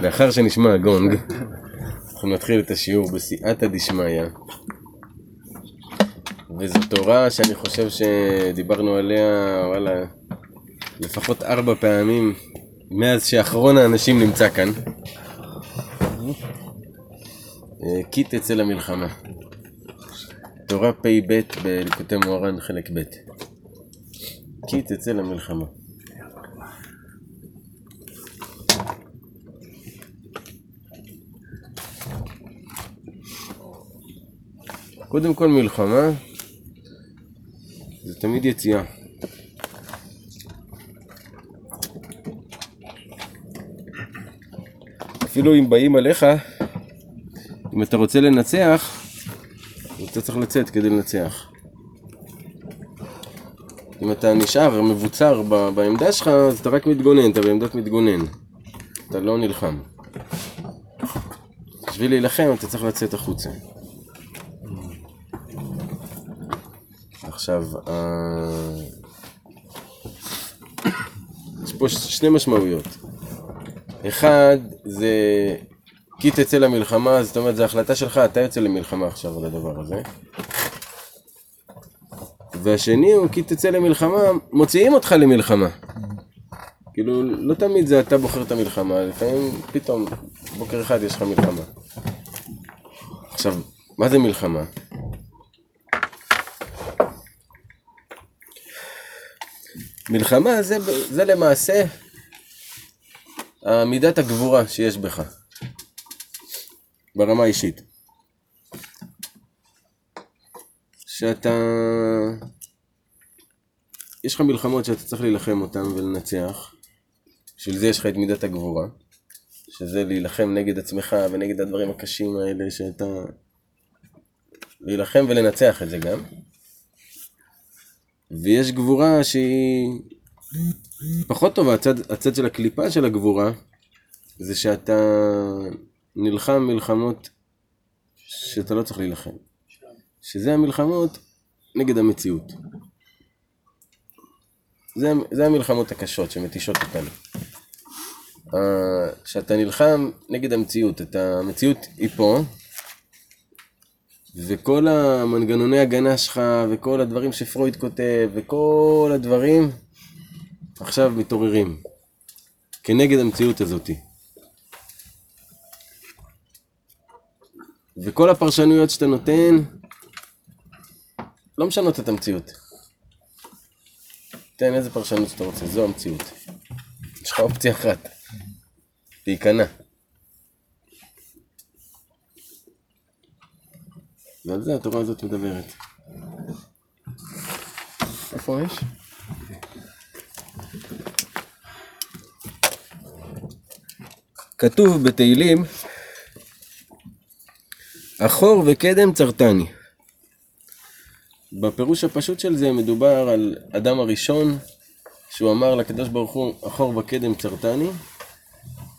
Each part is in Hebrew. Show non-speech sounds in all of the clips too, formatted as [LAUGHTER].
לאחר שנשמע הגונג, אנחנו נתחיל את השיעור בסייעתא דשמיא. וזו תורה שאני חושב שדיברנו עליה, וואלה, לפחות ארבע פעמים מאז שאחרון האנשים נמצא כאן. אה, כי תצא למלחמה. תורה פ"ב בליקוטי מוהר"ן חלק ב'. כי תצא למלחמה. קודם כל מלחמה זה תמיד יציאה. אפילו אם באים עליך, אם אתה רוצה לנצח, אתה צריך לצאת כדי לנצח. אם אתה נשאר מבוצר בעמדה שלך, אז אתה רק מתגונן, אתה בעמדת מתגונן. אתה לא נלחם. בשביל להילחם אתה צריך לצאת החוצה. עכשיו, אה, יש פה שני משמעויות. אחד, זה כי תצא למלחמה, זאת אומרת, זו החלטה שלך, אתה יוצא למלחמה עכשיו על הדבר הזה. והשני הוא כי תצא למלחמה, מוציאים אותך למלחמה. כאילו, לא תמיד זה אתה בוחר את המלחמה, לפעמים פתאום בוקר אחד יש לך מלחמה. עכשיו, מה זה מלחמה? מלחמה זה, זה למעשה מידת הגבורה שיש בך, ברמה האישית. שאתה... יש לך מלחמות שאתה צריך להילחם אותן ולנצח, בשביל זה יש לך את מידת הגבורה, שזה להילחם נגד עצמך ונגד הדברים הקשים האלה שאתה... להילחם ולנצח את זה גם. ויש גבורה שהיא פחות טובה, הצד, הצד של הקליפה של הגבורה זה שאתה נלחם מלחמות שאתה לא צריך להילחם. שזה המלחמות נגד המציאות. זה, זה המלחמות הקשות שמתישות אותנו. שאתה נלחם נגד המציאות, אתה, המציאות היא פה, וכל המנגנוני הגנה שלך, וכל הדברים שפרויד כותב, וכל הדברים עכשיו מתעוררים כנגד המציאות הזאתי. וכל הפרשנויות שאתה נותן לא משנות את המציאות. תן איזה פרשנות שאתה רוצה, זו המציאות. יש לך אופציה אחת, להיכנע. ועל זה התורה הזאת מדברת. איפה יש? כתוב בתהילים, אחור וקדם צרתני. בפירוש הפשוט של זה מדובר על אדם הראשון שהוא אמר לקדוש ברוך הוא אחור וקדם צרתני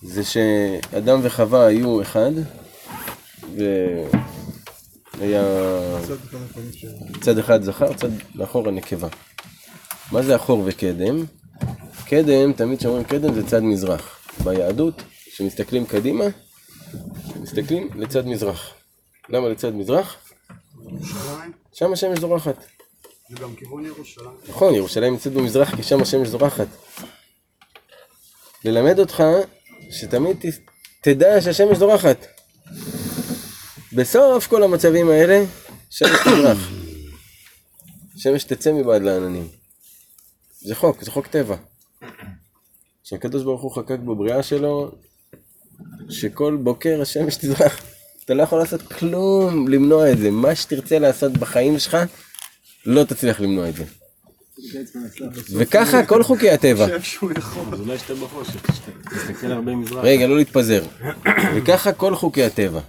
זה שאדם וחווה היו אחד והיה צד אחד זכר, צד לאחור הנקבה. מה זה אחור וקדם? קדם, תמיד כשאומרים קדם זה צד מזרח. ביהדות, כשמסתכלים קדימה, מסתכלים לצד מזרח. למה לצד מזרח? שם השמש זורחת. זה גם כיוון ירושלים. נכון, ירושלים נמצאת במזרח כי שם השמש זורחת. ללמד אותך שתמיד תדע שהשמש זורחת. בסוף כל המצבים האלה, שמש תזרח. שמש תצא מבעד לעננים. זה חוק, זה חוק טבע. שהקדוש ברוך הוא חקק בבריאה שלו, שכל בוקר השמש תזרח. אתה לא יכול לעשות כלום למנוע את זה. מה שתרצה לעשות בחיים שלך, לא תצליח למנוע את זה. וככה כל חוקי הטבע. רגע, לא להתפזר. וככה כל חוקי הטבע.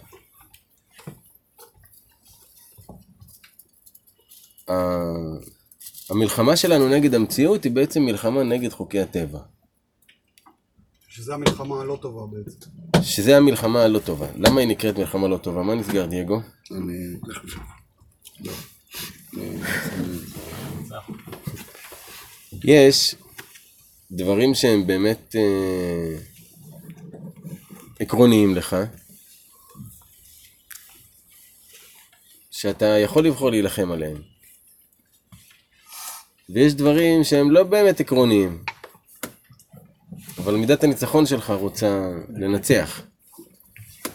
המלחמה שלנו נגד המציאות היא בעצם מלחמה נגד חוקי הטבע. שזה המלחמה הלא טובה בעצם. שזה המלחמה הלא טובה. למה היא נקראת מלחמה לא טובה? מה נסגר, דייגו? אני... לא. יש דברים שהם באמת... אה, עקרוניים לך, שאתה יכול לבחור להילחם עליהם. ויש דברים שהם לא באמת עקרוניים, אבל מידת הניצחון שלך רוצה לנצח.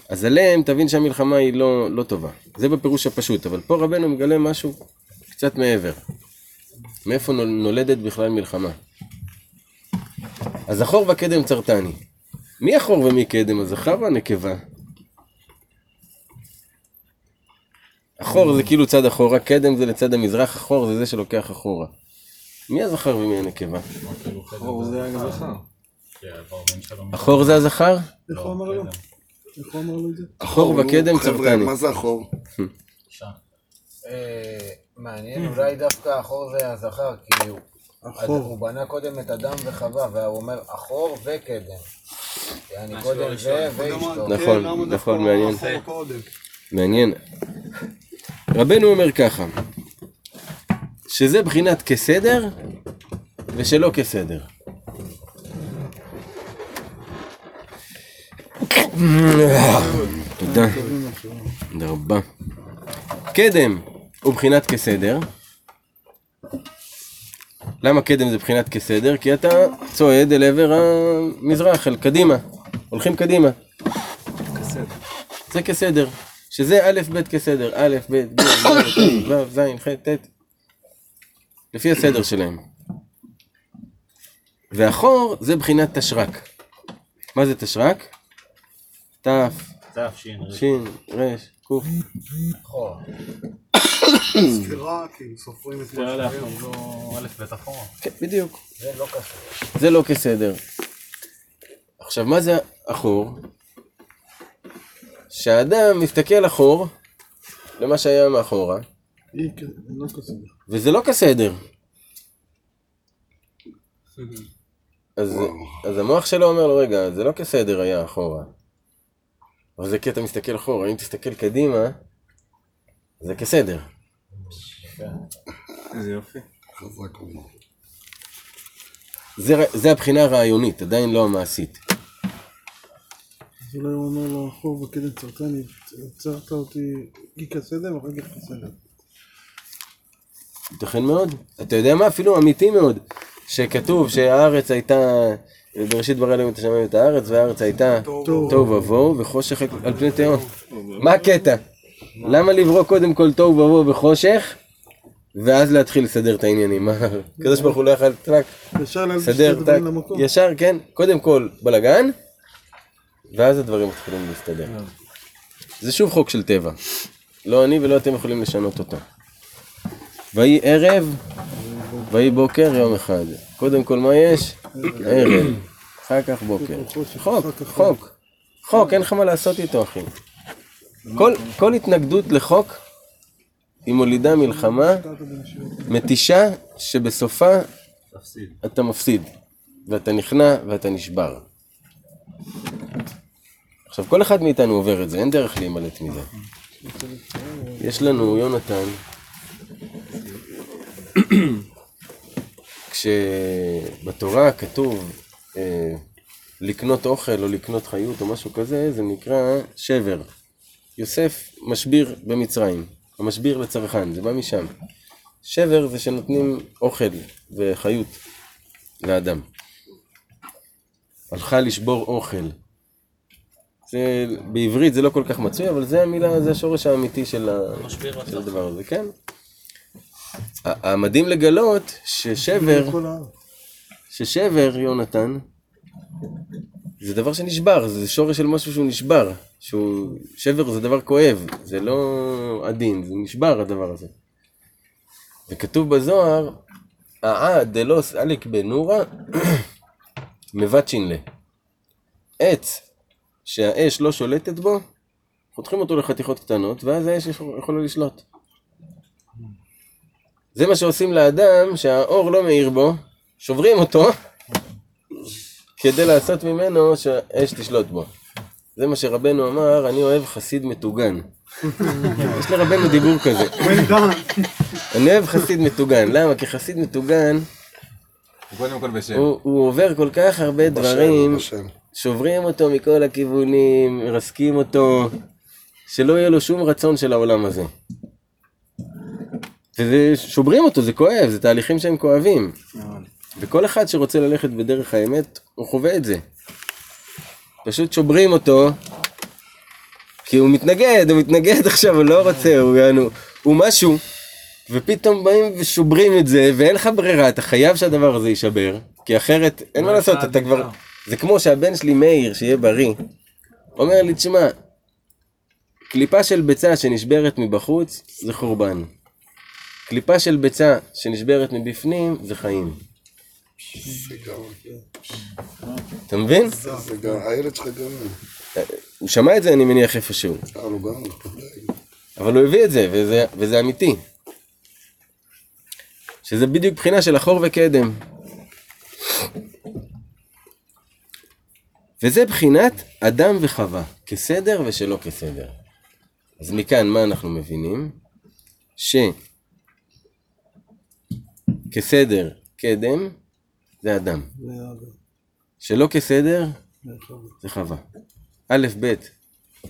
אז עליהם תבין שהמלחמה היא לא, לא טובה. זה בפירוש הפשוט, אבל פה רבנו מגלה משהו קצת מעבר. מאיפה נול- נולדת בכלל מלחמה? הזכור והקדם צרתני. מי החור ומי קדם? הזכר או הנקבה? החור זה כאילו צד אחורה, קדם זה לצד המזרח, החור זה זה שלוקח אחורה. מי הזכר ומי הנקבה? אור זה הזכר. החור זה הזכר? איך הוא אמר לו? איך הוא אמר לו את זה? החור וקדם צרתני. מה זה החור? אה, מעניין, אולי דווקא החור זה הזכר, כי הוא... החור. בנה קודם את אדם וחווה, והוא אומר אחור וקדם. יעני קודם זה ואשתו. נכון, כן, דווקא נכון, מעניין. החור? מעניין. רבנו אומר ככה, שזה בחינת כסדר ושלא כסדר. תודה. תודה רבה. קדם הוא בחינת כסדר. למה קדם זה בחינת כסדר? כי אתה צועד אל עבר המזרח, אל קדימה. הולכים קדימה. זה כסדר. שזה א' ב' כסדר. א', ב', ג', ד', ה', ו', ז', ח', ט'. לפי הסדר שלהם. והחור זה בחינת תשרק. מה זה תשרק? ת', ש', ר', ק'. אחור. ספירה, כאילו סופרים את מה שהיום. כן, בדיוק. זה לא קשור. זה לא כסדר. עכשיו, מה זה החור? שהאדם מסתכל אחור למה שהיה מאחורה, היא כ- לא כסדר. וזה לא כסדר. אז, אז המוח שלו אומר לו, רגע, זה לא כסדר היה אחורה. אבל זה כי אתה מסתכל אחורה, אם תסתכל קדימה, זה כסדר. איזה יופי. זה, זה הבחינה הרעיונית, עדיין לא המעשית. אז אולי הוא אומר לו, החור וקדם צרתני, עצרת אותי היא כסדר ואחר כך כסדר. ייתכן מאוד. אתה יודע מה? אפילו אמיתי מאוד. שכתוב שהארץ הייתה, בראשית ברא אלוהים את השמיים ואת הארץ, והארץ הייתה תוהו ובוהו וחושך על פני תהום. מה הקטע? למה לברוא קודם כל תוהו ובוהו וחושך, ואז להתחיל לסדר את העניינים? מה, הקדוש ברוך הוא לא יכל רק את לסדר, הדברים טק. ישר, כן, קודם כל בלאגן, ואז הדברים מתחילים להסתדר. זה שוב חוק של טבע. לא אני ולא אתם יכולים לשנות אותו. ויהי ערב, ויהי בוקר יום אחד. קודם כל מה יש? ערב. אחר כך בוקר. חוק, חוק. חוק, אין לך מה לעשות איתו, אחי. כל, כל התנגדות לחוק היא מולידה מלחמה מתישה שבסופה אתה מפסיד. ואתה נכנע ואתה נשבר. עכשיו, כל אחד מאיתנו עובר את זה, אין דרך להימלט מזה. יש לנו יונתן, [COUGHS] כשבתורה כתוב אה, לקנות אוכל או לקנות חיות או משהו כזה, זה נקרא שבר. יוסף משביר במצרים, המשביר לצרכן, זה בא משם. שבר זה שנותנים אוכל וחיות לאדם. הלכה לשבור אוכל. זה, בעברית זה לא כל כך מצוי, אבל זה המילה, זה השורש האמיתי של, ה, של הדבר הזה, כן? המדהים לגלות ששבר. ששבר, יונתן, זה דבר שנשבר, זה שורש של משהו שהוא נשבר. שהוא, שבר זה דבר כואב, זה לא עדין, זה נשבר הדבר הזה. וכתוב בזוהר, העד דלוס אליק בנורה, מבטשין לה. עץ שהאש לא שולטת בו, חותכים אותו לחתיכות קטנות, ואז האש יכול- יכולה לשלוט. זה מה שעושים לאדם שהאור לא מאיר בו, שוברים אותו, כדי לעשות ממנו שהאש תשלוט בו. זה מה שרבנו אמר, אני אוהב חסיד מטוגן. יש לרבנו דיבור כזה. אני אוהב חסיד מטוגן. למה? כי חסיד מטוגן. הוא, הוא עובר כל כך הרבה דברים, בשם. שוברים אותו מכל הכיוונים, מרסקים אותו, שלא יהיה לו שום רצון של העולם הזה. וזה, שוברים אותו, זה כואב, זה תהליכים שהם כואבים. וכל אחד שרוצה ללכת בדרך האמת, הוא חווה את זה. פשוט שוברים אותו, כי הוא מתנגד, הוא מתנגד [LAUGHS] עכשיו, הוא לא רוצה, הוא, יענו, הוא משהו, ופתאום באים ושוברים את זה, ואין לך ברירה, אתה חייב שהדבר הזה יישבר, כי אחרת, אין מה לעשות, אתה כבר... זה כמו שהבן שלי מאיר, שיהיה בריא, אומר לי, תשמע, קליפה של ביצה שנשברת מבחוץ, זה חורבן. קליפה של ביצה שנשברת מבפנים, זה חיים. אתה מבין? הילד שלך גם, הוא שמע את זה, אני מניח, איפשהו. אה, אבל הוא הביא את זה, וזה, וזה אמיתי. שזה בדיוק בחינה של אחור וקדם. וזה בחינת אדם וחווה, כסדר ושלא כסדר. אז מכאן מה אנחנו מבינים? שכסדר קדם זה אדם, שלא כסדר זה חווה. א', ב',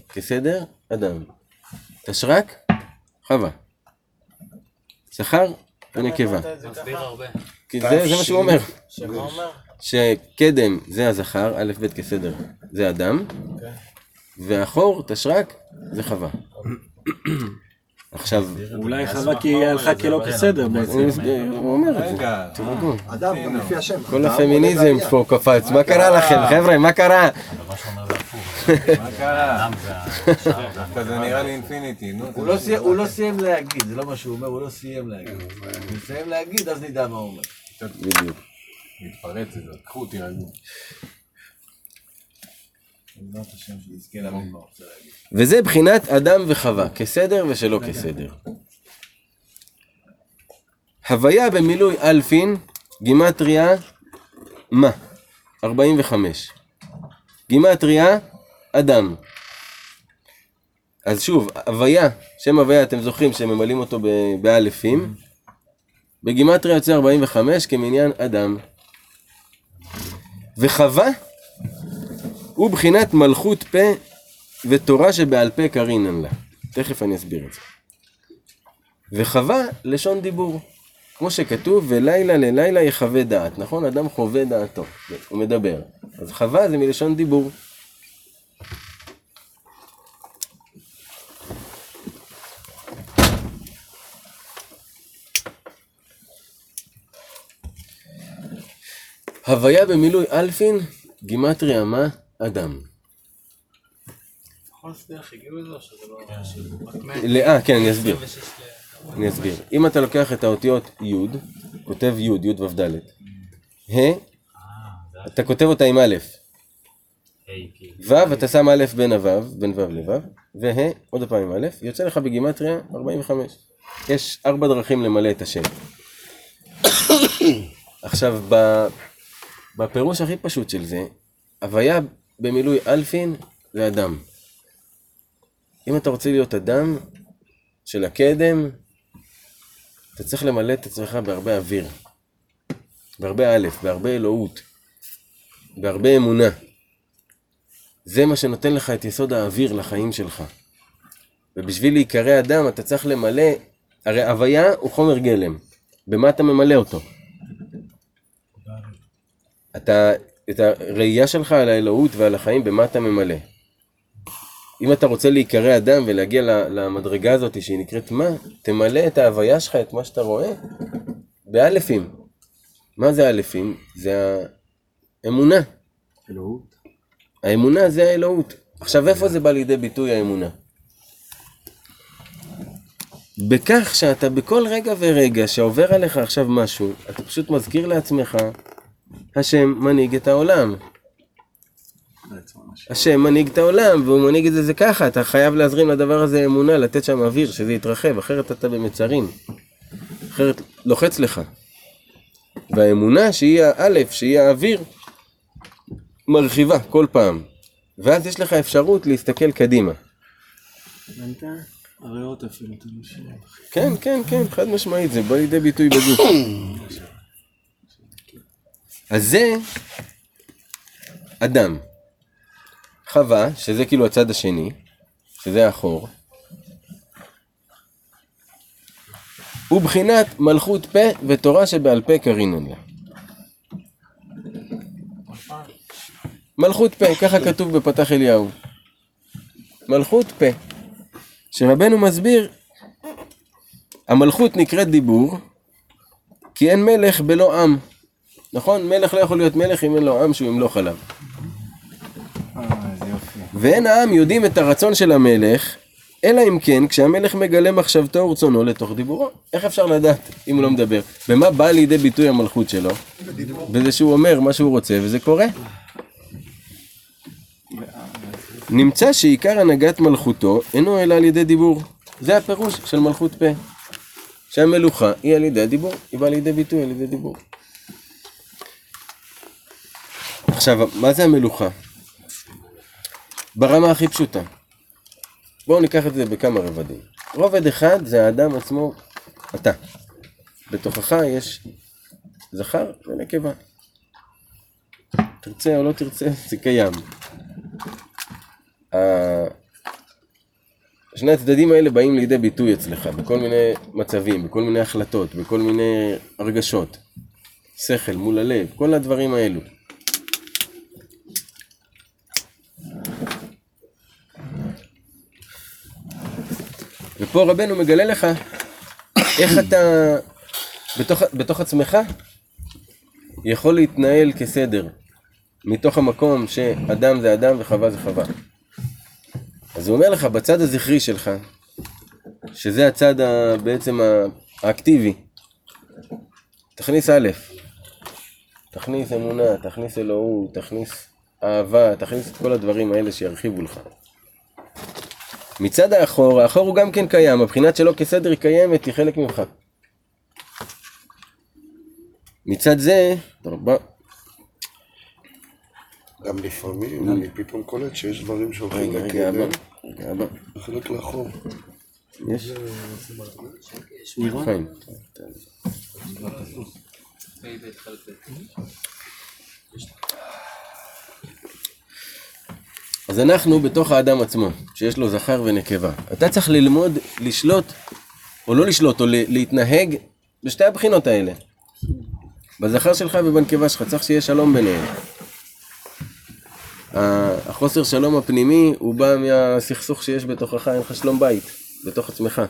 כסדר, אדם. תשרק, חווה. זכר ונקבה. כי זה, זה מה שהוא אומר. שקדם זה הזכר, א', ב', כסדר, זה אדם. והחור, תשרק, זה חווה. עכשיו, אולי חווה כי היא הלכה כלא בסדר בעצם. הוא אומר את זה. רגע, תראו, אדם, גם לפי השם. כל הפמיניזם פה קפץ, מה קרה לכם, חבר'ה, מה קרה? מה [LAUGHS] קרה? דווקא זה נראה לי אינפיניטי, נו. הוא לא סיים- לא סיים להגיד, זה לא מה שהוא אומר, הוא לא סיים להגיד. הוא יסיים להגיד, אז נדע מה הוא אומר. בדיוק. זה, קחו, תירגעו. בעזרת השם שנזכה להבין מה הוא רוצה להגיד. וזה בחינת אדם וחווה, כסדר ושלא כסדר. הוויה במילוי אלפין, גימטריה, מה? 45. גימטריה, אדם. אז שוב, הוויה, שם הוויה, אתם זוכרים שממלאים אותו באלפים. בגימטריה יוצא 45 כמניין אדם. וחווה הוא בחינת מלכות פה ותורה שבעל פה קרינן לה. תכף אני אסביר את זה. וחווה לשון דיבור. כמו שכתוב, ולילה ללילה יחווה דעת, נכון? אדם חווה דעתו, הוא מדבר. אז חווה זה מלשון דיבור. הוויה במילוי אלפין, גימטריה מה? אדם. או שזה לא... לאה, כן, אני אסביר. אני אסביר. אם אתה לוקח את האותיות י', כותב י', י' ו' ד', ה', אתה כותב אותה עם א', ו', אתה שם א' בין הו', בין ו' לו', וה', עוד פעם עם א', יוצא לך בגימטריה 45. יש ארבע דרכים למלא את השם. [COUGHS] עכשיו, ב- בפירוש הכי פשוט של זה, הוויה במילוי אלפין זה אדם. אם אתה רוצה להיות אדם של הקדם, אתה צריך למלא את עצמך בהרבה אוויר, בהרבה א', בהרבה אלוהות, בהרבה אמונה. זה מה שנותן לך את יסוד האוויר לחיים שלך. ובשביל להיקרא אדם אתה צריך למלא, הרי הוויה הוא חומר גלם. במה אתה ממלא אותו? אתה, את הראייה שלך על האלוהות ועל החיים, במה אתה ממלא? אם אתה רוצה להיקרא אדם ולהגיע למדרגה הזאת שהיא נקראת מה, תמלא את ההוויה שלך, את מה שאתה רואה, באלפים. מה זה אלפים? זה האמונה. אלוהות. האמונה זה האלוהות. עכשיו איפה זה בא לידי ביטוי האמונה? בכך שאתה בכל רגע ורגע שעובר עליך עכשיו משהו, אתה פשוט מזכיר לעצמך, השם מנהיג את העולם. השם מנהיג את העולם, והוא מנהיג את זה, זה ככה, אתה חייב להזרים לדבר הזה אמונה, לתת שם אוויר, שזה יתרחב, אחרת אתה במצרים. אחרת לוחץ לך. והאמונה, שהיא האלף, שהיא האוויר, מרחיבה כל פעם. ואז יש לך אפשרות להסתכל קדימה. הריאות אפילו. כן, כן, כן, חד משמעית, זה בא לידי ביטוי בגוף. [CLEARS THROAT] אז זה אדם. חווה, שזה כאילו הצד השני, שזה החור, הוא בחינת מלכות פה ותורה שבעל פה קרינן לה. מלכות פה, ככה כתוב בפתח אליהו. מלכות פה. שרבנו מסביר, המלכות נקראת דיבור, כי אין מלך בלא עם. נכון? מלך לא יכול להיות מלך אם אין לו עם שהוא ימלוך עליו. אה. ואין העם יודעים את הרצון של המלך, אלא אם כן כשהמלך מגלה מחשבתו ורצונו לתוך דיבורו. איך אפשר לדעת אם הוא לא מדבר? במה באה לידי ביטוי המלכות שלו? בזה שהוא אומר מה שהוא רוצה וזה קורה. נמצא שעיקר הנהגת מלכותו אינו אלא על ידי דיבור. זה הפירוש של מלכות פה. שהמלוכה היא על ידי הדיבור, היא באה לידי ביטוי על ידי דיבור. עכשיו, מה זה המלוכה? ברמה הכי פשוטה. בואו ניקח את זה בכמה רבדים. רובד אחד זה האדם עצמו, אתה. בתוכך יש זכר ונקבה. תרצה או לא תרצה, [LAUGHS] זה קיים. שני הצדדים האלה באים לידי ביטוי אצלך, בכל מיני מצבים, בכל מיני החלטות, בכל מיני הרגשות. שכל מול הלב, כל הדברים האלו. ופה רבנו מגלה לך איך אתה בתוך, בתוך עצמך יכול להתנהל כסדר מתוך המקום שאדם זה אדם וחווה זה חווה. אז הוא אומר לך בצד הזכרי שלך, שזה הצד ה, בעצם האקטיבי, תכניס א', תכניס אמונה, תכניס אלוהות, תכניס אהבה, תכניס את כל הדברים האלה שירחיבו לך. מצד האחור, האחור הוא גם כן קיים, הבחינת שלו כסדר היא קיימת, היא חלק ממך. מצד זה, בוא, גם לפעמים אני פתאום קולט שיש דברים שהולכים רגע, רגע, לקדם, אבא, רגע, אבא, וחלק לאחור. יש? חיים. אז אנחנו בתוך האדם עצמו, שיש לו זכר ונקבה. אתה צריך ללמוד לשלוט, או לא לשלוט, או להתנהג בשתי הבחינות האלה. בזכר שלך ובנקבה שלך, צריך שיהיה שלום ביניהם. החוסר שלום הפנימי הוא בא מהסכסוך שיש בתוכך, אין לך שלום בית, בתוך עצמך.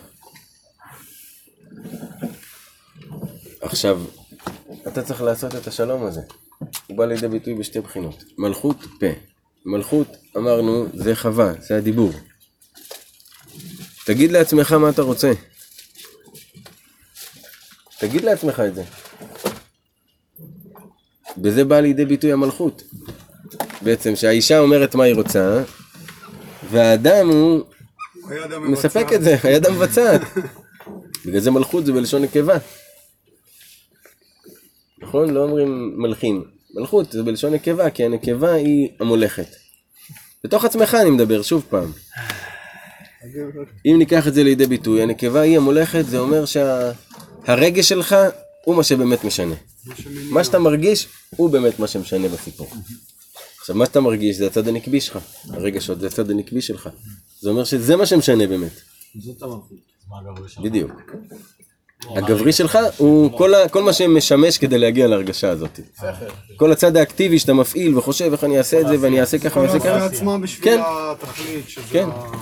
עכשיו, אתה צריך לעשות את השלום הזה. הוא בא לידי ביטוי בשתי בחינות. מלכות פה. מלכות, אמרנו, זה חווה, זה הדיבור. תגיד לעצמך מה אתה רוצה. תגיד לעצמך את זה. בזה בא לידי ביטוי המלכות. בעצם שהאישה אומרת מה היא רוצה, והאדם הוא מספק את זה, היד המבצעת. בגלל זה מלכות זה בלשון נקבה. נכון? לא אומרים מלכים. מלכות זה בלשון נקבה, כי הנקבה היא המולכת. בתוך עצמך אני מדבר, שוב פעם. אם ניקח את זה לידי ביטוי, הנקבה היא המולכת, זה אומר שהרגש שלך הוא מה שבאמת משנה. מה שאתה מרגיש הוא באמת מה שמשנה בסיפור. עכשיו, מה שאתה מרגיש זה הצד הנקבי שלך. הרגשות זה הצד הנקבי שלך. זה אומר שזה מה שמשנה באמת. זאת המלכות. בדיוק. הגברי שלך הוא כל, ה, כל מה שמשמש כדי להגיע להרגשה הזאת. כל הצד האקטיבי שאתה מפעיל וחושב איך אני אעשה את זה ואני אעשה ככה ואעשה כל ככה. עצמה בשביל כן. התכלית, שזה כן. ה-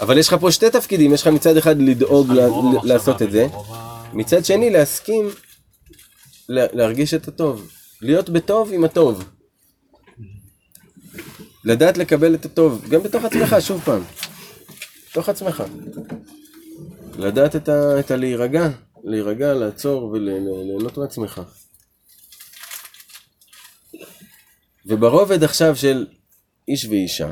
אבל יש לך פה שתי תפקידים, יש לך מצד אחד לדאוג ל- ל- לעשות את זה, מצד שני להסכים לה- להרגיש את הטוב. להיות בטוב עם הטוב. לדעת לקבל את הטוב, גם בתוך עצמך, שוב פעם. בתוך עצמך. לדעת את, ה, את הלהירגע, להירגע, לעצור וליהנות מעצמך. וברובד עכשיו של איש ואישה,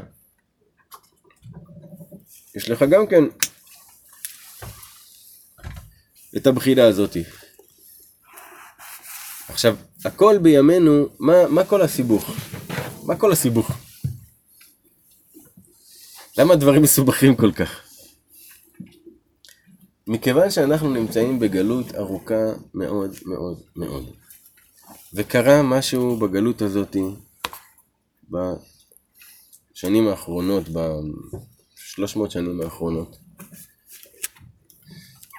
יש לך גם כן את הבחינה הזאתי. עכשיו, הכל בימינו, מה, מה כל הסיבוך? מה כל הסיבוך? למה הדברים מסובכים כל כך? מכיוון שאנחנו נמצאים בגלות ארוכה מאוד מאוד מאוד, וקרה משהו בגלות הזאתי בשנים האחרונות, בשלוש מאות שנים האחרונות,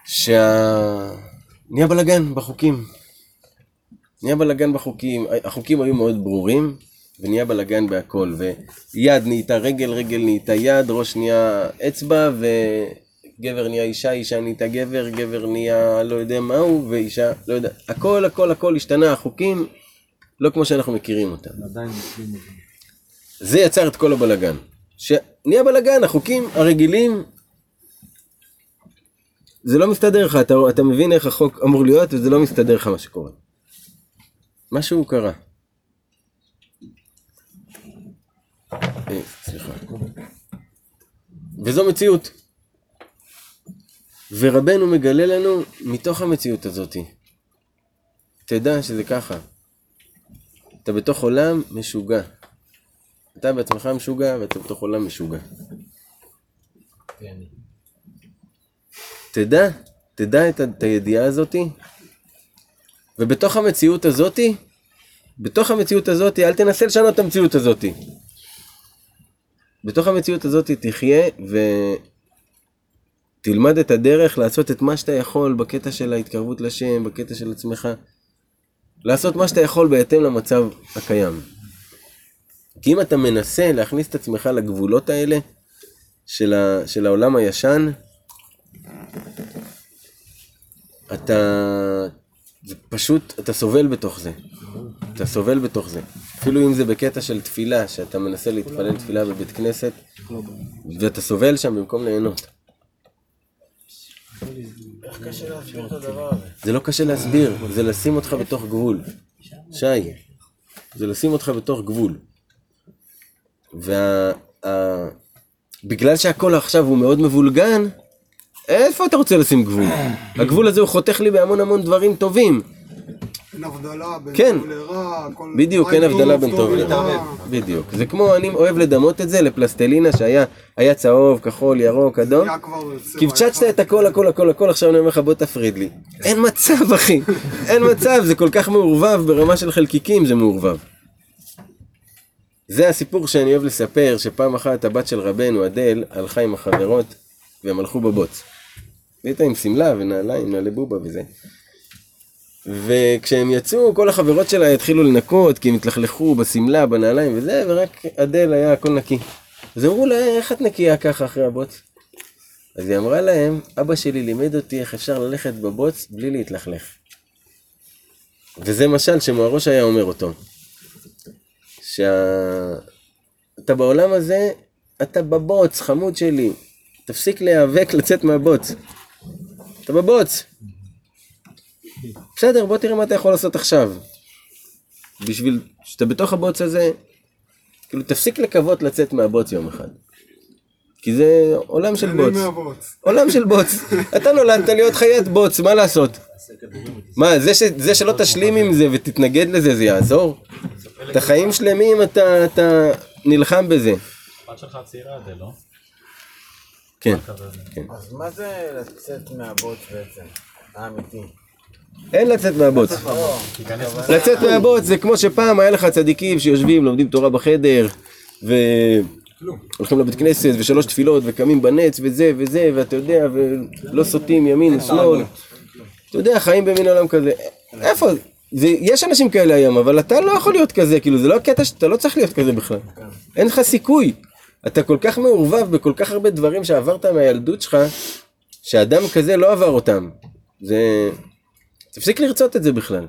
שה... נהיה בלאגן בחוקים. נהיה בלאגן בחוקים, החוקים היו מאוד ברורים, ונהיה בלאגן בהכל, ויד נהייתה רגל, רגל נהייתה יד, ראש נהיה אצבע, וגבר נהיה אישה, אישה נהייתה גבר, גבר נהיה לא יודע מהו, ואישה, לא יודע, הכל, הכל, הכל השתנה, החוקים, לא כמו שאנחנו מכירים אותם. זה יצר את כל הבלאגן. שנהיה בלאגן, החוקים הרגילים, זה לא מסתדר לך, אתה, אתה מבין איך החוק אמור להיות, וזה לא מסתדר לך מה שקורה. משהו קרה. אה, סליחה. וזו מציאות. ורבנו מגלה לנו מתוך המציאות הזאת. תדע שזה ככה. אתה בתוך עולם משוגע. אתה בעצמך משוגע ואתה בתוך עולם משוגע. תדע, תדע את, את הידיעה הזאתי, ובתוך המציאות הזאתי, בתוך המציאות הזאתי, אל תנסה לשנות את המציאות הזאתי. בתוך המציאות הזאתי תחיה ותלמד את הדרך לעשות את מה שאתה יכול בקטע של ההתקרבות לשם, בקטע של עצמך. לעשות מה שאתה יכול בהתאם למצב הקיים. כי אם אתה מנסה להכניס את עצמך לגבולות האלה של, ה, של העולם הישן, אתה פשוט, אתה סובל בתוך זה. אתה סובל בתוך זה. אפילו אם זה בקטע של תפילה, שאתה מנסה להתפלל תפילה בבית כנסת, ואתה סובל שם במקום ליהנות. איך קשה להסביר את הדבר הזה? זה לא קשה להסביר, זה לשים אותך בתוך גבול. שי, זה לשים אותך בתוך גבול. וה... ה... בגלל שהכל עכשיו הוא מאוד מבולגן, איפה אתה רוצה לשים גבול? הגבול הזה הוא חותך לי בהמון המון דברים טובים. אין הבדלה בין כן. טוב לרע, הכל... בדיוק, אין הבדלה בין טוב לרע. בדיוק. זה כמו, אני אוהב לדמות את זה לפלסטלינה שהיה היה צהוב, כחול, ירוק, אדום. אחד. את הכל, הכל, הכל, הכל, עכשיו אני אומר לך בוא תפריד לי. אין מצב, אחי. אין מצב, זה כל כך מעורבב ברמה של חלקיקים, זה מעורבב. זה הסיפור שאני אוהב לספר, שפעם אחת הבת של רבנו, אדל, הלכה עם החברות, והם הלכו בבוץ. הייתה עם שמלה ונעליים, נעלי בובה וזה. וכשהם יצאו, כל החברות שלה התחילו לנקות, כי הם התלכלכו בשמלה, בנעליים וזה, ורק אדל היה הכל נקי. אז אמרו לה, איך את נקייה ככה אחרי הבוץ? אז היא אמרה להם, אבא שלי לימד אותי איך אפשר ללכת בבוץ בלי להתלכלך. וזה משל שמוהראש היה אומר אותו. שאתה בעולם הזה, אתה בבוץ, חמוד שלי. תפסיק להיאבק לצאת מהבוץ. אתה בבוץ. בסדר, בוא תראה מה אתה יכול לעשות עכשיו. בשביל שאתה בתוך הבוץ הזה, כאילו תפסיק לקוות לצאת מהבוץ יום אחד. כי זה עולם של בוץ. עולם של בוץ. [LAUGHS] אתה נולדת להיות חיית בוץ, מה לעשות? מה, זה, ש, זה שלא תשלים עם זה ותתנגד לזה, זה יעזור? את החיים שלמים אתה, אתה נלחם בזה. הבת שלך צעירה זה, לא? כן, כן. אז מה זה לצאת מהבוץ בעצם? האמיתי. אין לצאת מהבוץ. לצאת מהבוץ זה כמו שפעם היה לך צדיקים שיושבים, לומדים תורה בחדר, והולכים לבית כנסת, ושלוש תפילות, וקמים בנץ, וזה וזה, ואתה יודע, ולא סוטים ימין ושמאל. אתה יודע, חיים במין עולם כזה. איפה? זה, יש אנשים כאלה היום, אבל אתה לא יכול להיות כזה, כאילו, זה לא הקטע שאתה לא צריך להיות כזה בכלל. אין לך סיכוי. אתה כל כך מעורבב בכל כך הרבה דברים שעברת מהילדות שלך, שאדם כזה לא עבר אותם. זה... תפסיק לרצות את זה בכלל.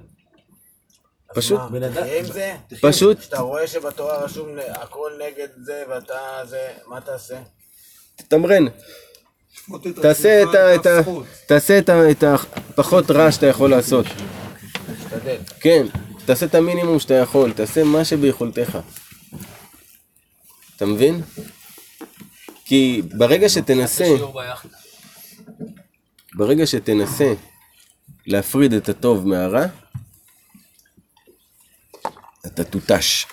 פשוט, מה, תחיה עם זה? פשוט, כשאתה רואה שבתורה רשום הכל נגד זה ואתה זה, מה תעשה? תתמרן. תעשה את ה... את ה... הזכות. תעשה את ה... את הפחות רע שאתה יכול לעשות. תשתדל. כן, תעשה את המינימום שאתה יכול, תעשה מה שביכולתך. אתה מבין? כי ברגע שתנסה. ברגע שתנסה להפריד את הטוב מהרע, אתה תותש.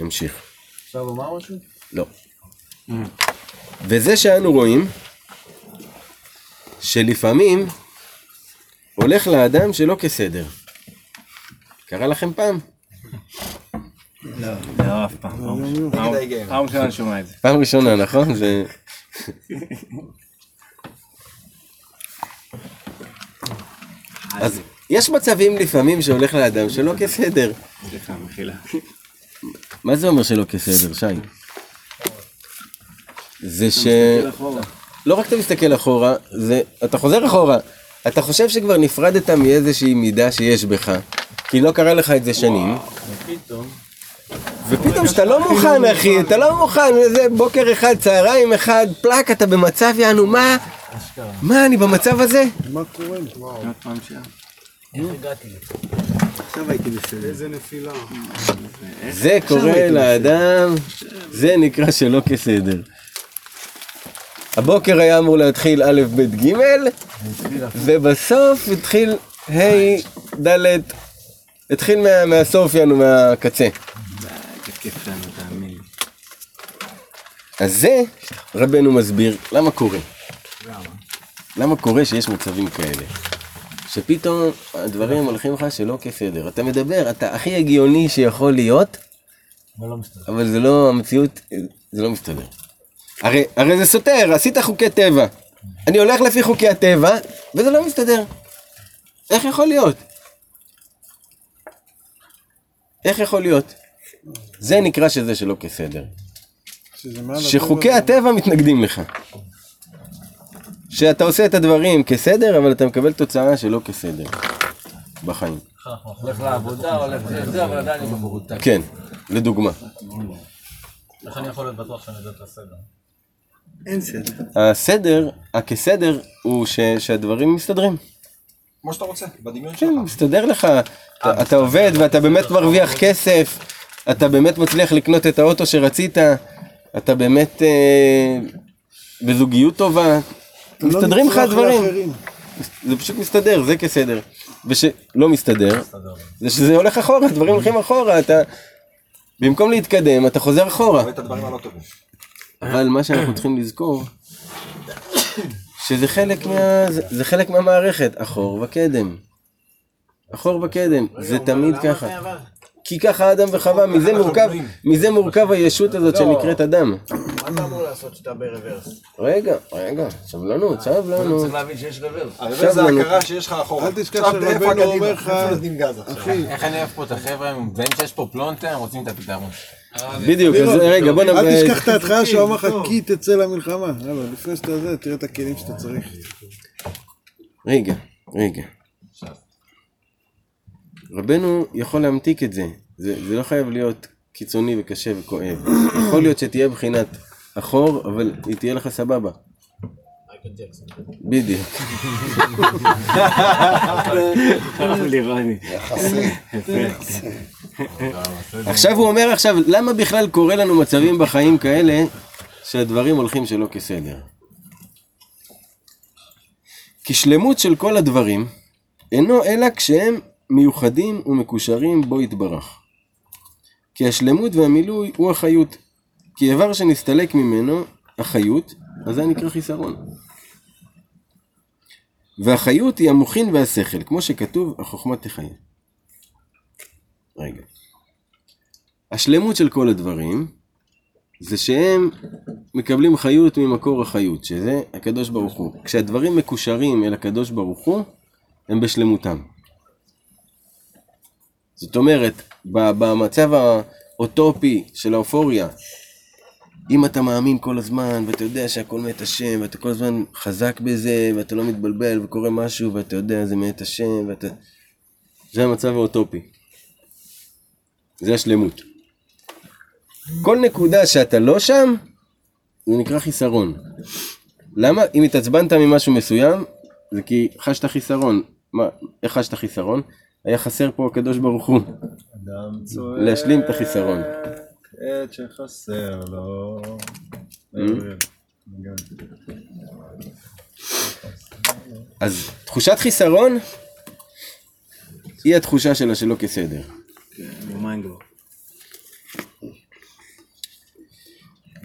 נמשיך. עכשיו הוא אמר משהו? לא. וזה שאנו רואים, שלפעמים הולך לאדם שלא כסדר. קרה לכם פעם? לא, אף פעם. פעם ראשונה אני שומע את זה. פעם ראשונה, נכון? אז יש מצבים לפעמים שהולך לאדם שלא כסדר. סליחה, מחילה. מה זה אומר שלא כסדר, שי? זה ש... לא רק אתה מסתכל אחורה, זה... אתה חוזר אחורה. אתה חושב שכבר נפרדת מאיזושהי מידה שיש בך, כי לא קרה לך את זה שנים. ופתאום שאתה לא מוכן אחי, אתה לא מוכן, וזה בוקר אחד, צהריים אחד, פלאק, אתה במצב יענו, מה? מה, אני במצב הזה? מה קורה לי? איך הגעתי? עכשיו הייתי בסדר. איזה נפילה. זה קורה לאדם, זה נקרא שלא כסדר. הבוקר היה אמור להתחיל א', ב', ג', ובסוף התחיל ה', ד', התחיל מה- מהסוף, יענו, מהקצה. אז זה, רבנו מסביר, למה קורה? למה קורה שיש מצבים כאלה? שפתאום הדברים הולכים לך שלא כסדר. אתה מדבר, אתה הכי הגיוני שיכול להיות, אבל לא. אבל זה לא, המציאות, זה לא מסתדר. הרי, הרי זה סותר, עשית חוקי טבע. אני הולך לפי חוקי הטבע, וזה לא מסתדר. איך יכול להיות? איך יכול להיות? זה נקרא שזה שלא כסדר. שחוקי הטבע מתנגדים לך. שאתה עושה את הדברים כסדר, אבל אתה מקבל תוצאה שלא כסדר בחיים. הולך לעבודה, הולך לזה, אבל עדיין אני במרותק. כן, לדוגמה. איך אני יכול להיות בטוח שאני יודע את הסדר? אין סדר. הסדר, הכסדר, הוא ש, שהדברים מסתדרים. כמו שאתה רוצה, בדמיון שלך. כן, מסתדר לך. אתה, אתה עובד ואתה באמת מרוויח כסף, אתה באמת מצליח לקנות את האוטו שרצית, אתה באמת אה, בזוגיות טובה, מסתדרים לך הדברים. זה פשוט מסתדר, זה כסדר. ושלא מסתדר, זה שזה הולך אחורה, דברים הולכים אחורה, אתה... במקום להתקדם, אתה חוזר אחורה. הדברים. אבל מה שאנחנו צריכים לזכור, שזה חלק מה... זה חלק מהמערכת, אחור וקדם. אחור וקדם, זה תמיד ככה. כי ככה אדם וחווה, מזה מורכב, מזה מורכב הישות הזאת שנקראת אדם. מה אתה אמור לעשות שאתה ברוורס? רגע, רגע, סבלנות, סבלנות. צריך להבין שיש רוורס. הרוורס זה הכרה שיש לך אחורה. אל תשכח שרבנו? אומר לך, איך אני אוהב פה את החבר'ה, הם מזהים שיש פה פלונטר, הם רוצים את הפתרון. בדיוק, אז רגע, בוא נ... אל תשכח את ההתחלה שהוא אמר לך כי תצא למלחמה. יאללה, לפני שאתה זה, תראה את הכלים שאתה צריך. רגע, רגע. רבנו יכול להמתיק את זה. זה, זה לא חייב להיות קיצוני וקשה וכואב. יכול להיות שתהיה בחינת אחור, אבל היא תהיה לך סבבה. בדיוק. עכשיו הוא אומר עכשיו, למה בכלל קורה לנו מצבים בחיים כאלה שהדברים הולכים שלא כסדר? כי שלמות של כל הדברים אינו אלא כשהם מיוחדים ומקושרים בו יתברך. כי השלמות והמילוי הוא החיות. כי איבר שנסתלק ממנו, החיות, אז זה נקרא חיסרון. והחיות היא המוחין והשכל, כמו שכתוב, החוכמה תחיה. רגע. השלמות של כל הדברים זה שהם מקבלים חיות ממקור החיות, שזה הקדוש ברוך הוא. כשהדברים מקושרים אל הקדוש ברוך הוא, הם בשלמותם. זאת אומרת, במצב האוטופי של האופוריה, אם אתה מאמין כל הזמן, ואתה יודע שהכל מאת השם, ואתה כל הזמן חזק בזה, ואתה לא מתבלבל, וקורה משהו, ואתה יודע זה מאת השם, ואתה... זה המצב האוטופי. זה השלמות. כל נקודה שאתה לא שם, זה נקרא חיסרון. למה? אם התעצבנת ממשהו מסוים, זה כי חשת חיסרון. מה, איך חשת חיסרון? היה חסר פה הקדוש ברוך הוא. אדם צועק להשלים את החיסרון. את שחסר לו. אז תחושת חיסרון היא התחושה שלה שלא כסדר.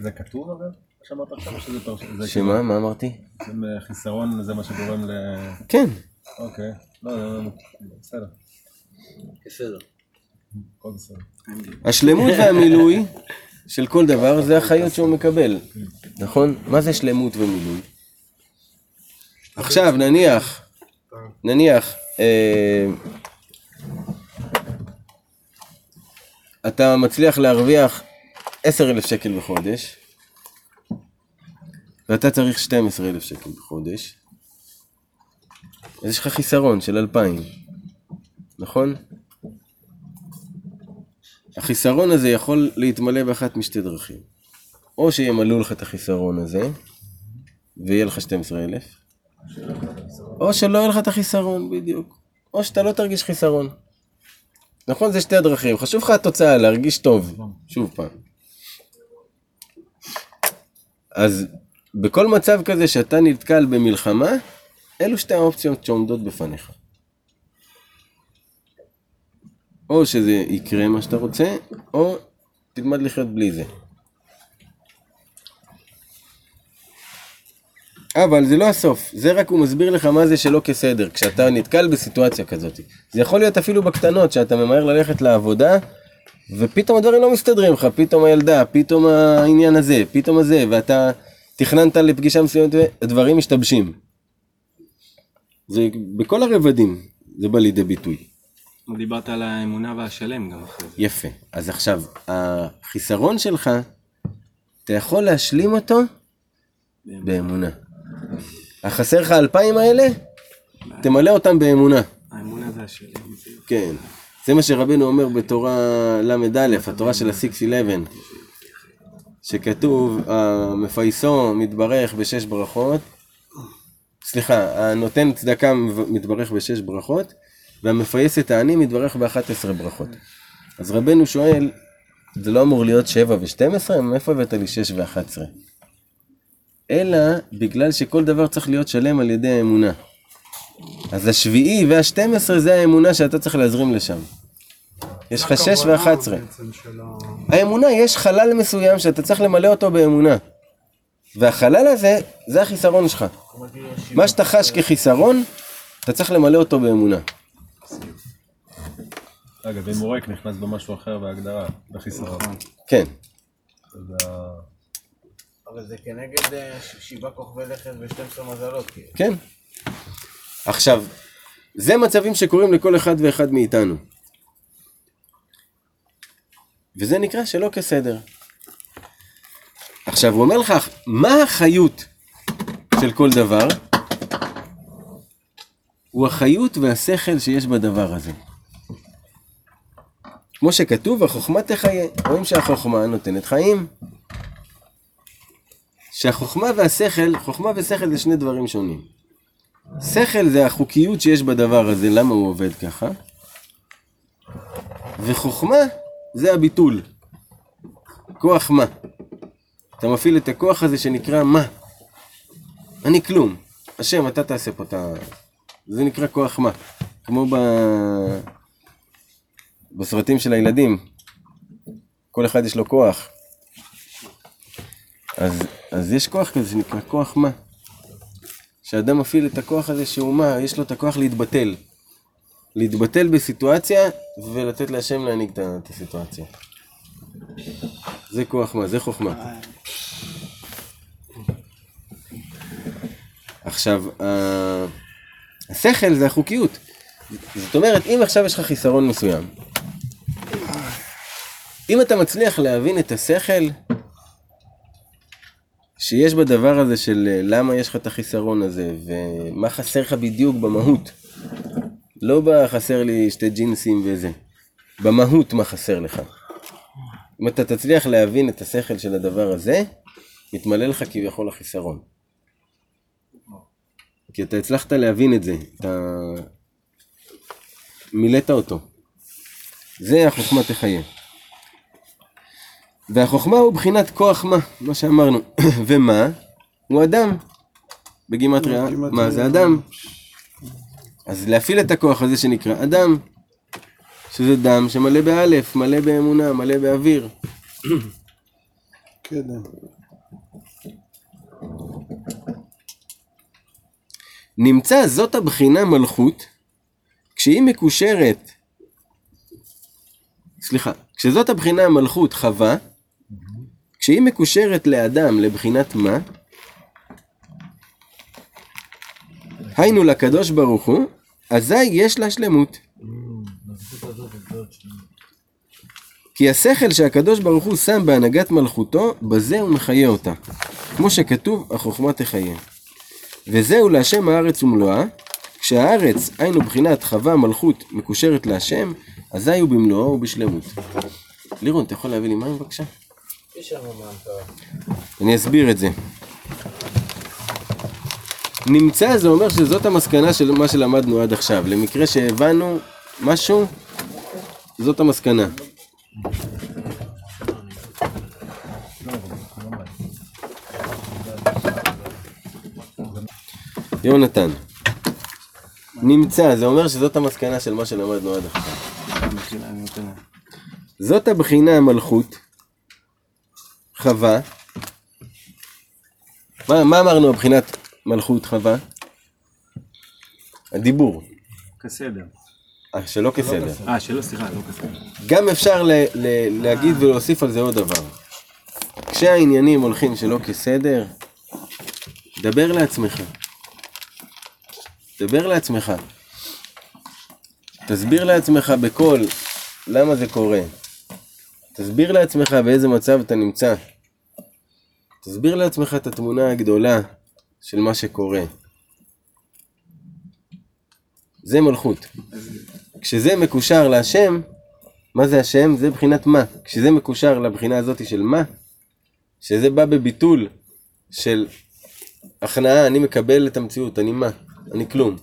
זה כתוב אבל? שאמרת עכשיו שזה פרש... זה שמה? מה אמרתי? כאילו, חיסרון זה מה שגורם ל... כן. אוקיי. לא, לא, השלמות והמילוי של כל דבר זה החיות שהוא מקבל, נכון? מה זה שלמות ומילוי? עכשיו נניח, נניח, אה, אתה מצליח להרוויח 10,000 שקל בחודש, ואתה צריך 12,000 שקל בחודש, אז יש לך חיסרון של 2,000, נכון? החיסרון הזה יכול להתמלא באחת משתי דרכים. או שימלאו לך את החיסרון הזה, ויהיה לך 12,000, או שלא יהיה לך את החיסרון, בדיוק. או שאתה לא תרגיש חיסרון. נכון? זה שתי הדרכים. חשוב לך התוצאה, להרגיש טוב. שוב פעם. אז בכל מצב כזה שאתה נתקל במלחמה, אלו שתי האופציות שעומדות בפניך. או שזה יקרה מה שאתה רוצה, או תלמד לחיות בלי זה. אבל זה לא הסוף, זה רק הוא מסביר לך מה זה שלא כסדר, כשאתה נתקל בסיטואציה כזאת. זה יכול להיות אפילו בקטנות, שאתה ממהר ללכת לעבודה, ופתאום הדברים לא מסתדרים לך, פתאום הילדה, פתאום העניין הזה, פתאום הזה, ואתה תכננת לפגישה מסוימת, ודברים משתבשים. זה בכל הרבדים, זה בא לידי ביטוי. דיברת על האמונה והשלם גם אחרי זה. יפה. אז עכשיו, החיסרון שלך, אתה יכול להשלים אותו באמונה. החסר לך אלפיים האלה, תמלא אותם באמונה. האמונה זה השלם. כן. זה מה שרבנו אומר בתורה ל"א, התורה של ה-611, שכתוב, המפייסו מתברך בשש ברכות, סליחה, הנותן צדקה מתברך בשש ברכות, והמפייס את העני מתברך באחת עשרה ברכות. אז רבנו שואל, זה לא אמור להיות שבע ושתים עשרה? מאיפה הבאת לי שש ואחת עשרה? אלא בגלל שכל דבר צריך להיות שלם על ידי האמונה. אז השביעי והשתים עשרה זה האמונה שאתה צריך להזרים לשם. יש לך שש ואחת עשרה. האמונה, יש חלל מסוים שאתה צריך למלא אותו באמונה. והחלל הזה, זה החיסרון שלך. מה שאתה חש כחיסרון, אתה צריך למלא אותו באמונה. אגב, אם הוא ריק נכנס במשהו אחר בהגדרה, בחיסרון. כן. אבל זה כנגד אה, שבעה כוכבי לכת ו-12 מזלות, כאילו. כן. עכשיו, זה מצבים שקורים לכל אחד ואחד מאיתנו. וזה נקרא שלא כסדר. עכשיו, הוא אומר לך, מה החיות של כל דבר? הוא החיות והשכל שיש בדבר הזה. כמו שכתוב, החוכמה תחיה. רואים שהחוכמה נותנת חיים. שהחוכמה והשכל, חוכמה ושכל זה שני דברים שונים. שכל זה החוקיות שיש בדבר הזה, למה הוא עובד ככה? וחוכמה זה הביטול. כוח מה? אתה מפעיל את הכוח הזה שנקרא מה? אני כלום. השם, אתה תעשה פה את ה... זה נקרא כוח מה. כמו ב... בסרטים של הילדים. כל אחד יש לו כוח. אז, אז יש כוח כזה שנקרא כוח מה. שאדם מפעיל את הכוח הזה שהוא מה, יש לו את הכוח להתבטל. להתבטל בסיטואציה ולתת להשם להנהיג את הסיטואציה. זה כוח מה, זה חוכמה. עכשיו, השכל זה החוקיות. זאת אומרת, אם עכשיו יש לך חיסרון מסוים, אם אתה מצליח להבין את השכל, שיש בדבר הזה של אה, למה יש לך את החיסרון הזה, ומה חסר לך בדיוק במהות. לא בחסר לי שתי ג'ינסים וזה. במהות מה חסר לך. אם אתה תצליח להבין את השכל של הדבר הזה, מתמלא לך כביכול החיסרון. כי אתה הצלחת להבין את זה, אתה מילאת אותו. זה החוכמה תחיה. והחוכמה הוא בחינת כוח מה, מה שאמרנו. [COUGHS] ומה? הוא אדם. בגימטריה. מה זה אדם? אז להפעיל את הכוח הזה שנקרא אדם, שזה דם שמלא באלף, מלא באמונה, מלא באוויר. קדם. נמצא זאת הבחינה מלכות, כשהיא מקושרת סליחה, כשזאת הבחינה המלכות חווה, כשהיא מקושרת לאדם לבחינת מה, היינו לקדוש ברוך הוא, אזי יש לה שלמות. כי השכל שהקדוש ברוך הוא שם בהנהגת מלכותו, בזה הוא מחיה אותה. כמו שכתוב, החוכמה תחיה. וזהו להשם הארץ ומלואה, כשהארץ, היינו בחינת חווה מלכות מקושרת להשם, אזי הוא במלואו ובשלמות. לירון, אתה יכול להביא לי מים בבקשה? אני אסביר את זה. נמצא זה אומר שזאת המסקנה של מה שלמדנו עד עכשיו. למקרה שהבנו משהו, זאת המסקנה. יונתן, נמצא, זה אומר שזאת המסקנה של מה שלמדנו עד עכשיו. זאת הבחינה המלכות, חווה. מה, מה אמרנו מבחינת מלכות חווה? הדיבור. כסדר. אה, שלא כסדר. אה, שלא, סליחה, לא כסדר. גם אפשר ל- ל- להגיד ולהוסיף על זה עוד דבר. כשהעניינים הולכים שלא כסדר, דבר לעצמך. דבר לעצמך. תסביר לעצמך בקול למה זה קורה. תסביר לעצמך באיזה מצב אתה נמצא. תסביר לעצמך את התמונה הגדולה של מה שקורה. זה מלכות. כשזה מקושר להשם, מה זה השם? זה בחינת מה. כשזה מקושר לבחינה הזאת של מה, שזה בא בביטול של הכנעה, אני מקבל את המציאות, אני מה? אני כלום.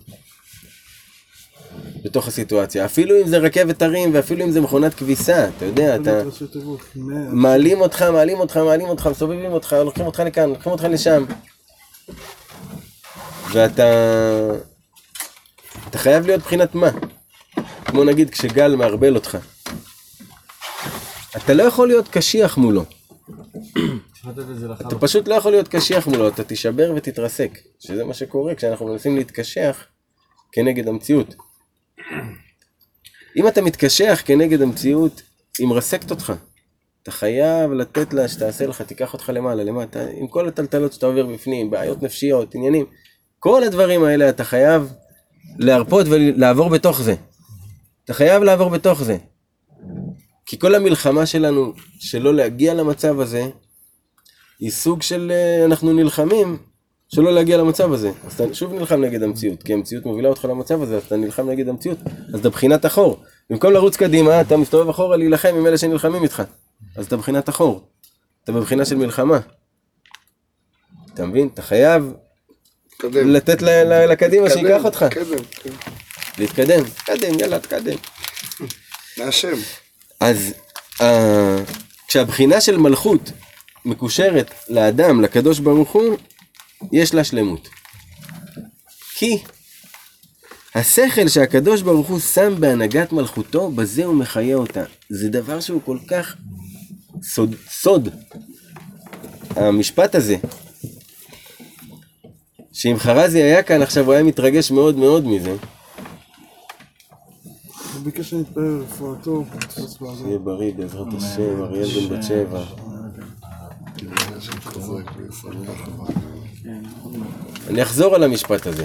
בתוך הסיטואציה. אפילו אם זה רכבת הרים ואפילו אם זה מכונת כביסה, אתה יודע, אתה... מעלים אותך, מעלים אותך, מעלים אותך, מסובבים אותך, לוקחים אותך לכאן, לוקחים אותך לשם. ואתה... אתה חייב להיות מבחינת מה? כמו נגיד כשגל מערבל אותך. אתה לא יכול להיות קשיח מולו. אתה פשוט לא יכול להיות קשיח מולו, אתה תישבר ותתרסק. שזה מה שקורה כשאנחנו מנסים להתקשח כנגד המציאות. אם אתה מתקשח כנגד המציאות, היא מרסקת אותך. אתה חייב לתת לה שתעשה לך, תיקח אותך למעלה, למטה, עם כל הטלטלות שאתה עובר בפנים, בעיות נפשיות, עניינים. כל הדברים האלה אתה חייב להרפות ולעבור בתוך זה. אתה חייב לעבור בתוך זה. כי כל המלחמה שלנו, שלא להגיע למצב הזה, היא סוג של אה, אנחנו נלחמים שלא להגיע למצב הזה. אז אתה שוב נלחם נגד המציאות, כי המציאות מובילה אותך למצב הזה, אז אתה נלחם נגד המציאות. אז אתה בחינת אחור. במקום לרוץ קדימה, אתה מסתובב אחורה להילחם עם אלה שנלחמים איתך. אז אתה בחינת אחור. אתה בבחינה של מלחמה. אתה מבין? אתה חייב תקדם. לתת ל- ל- לקדימה שייקח אותך. תקדם, כן. להתקדם. תקדם, יאללה, תקדם. מהשם. אז אה, כשהבחינה של מלכות מקושרת לאדם, לקדוש ברוך הוא, יש לה שלמות. כי השכל שהקדוש ברוך הוא שם בהנהגת מלכותו, בזה הוא מחיה אותה. זה דבר שהוא כל כך סוד, סוד. המשפט הזה, שאם חרזי היה כאן עכשיו, הוא היה מתרגש מאוד מאוד מזה. הוא ביקש שנתפלל רפואתו, תפוס בעזרת. שיהיה בריא בעזרת השם, אריאל בן בת שבע. אני אחזור על המשפט הזה.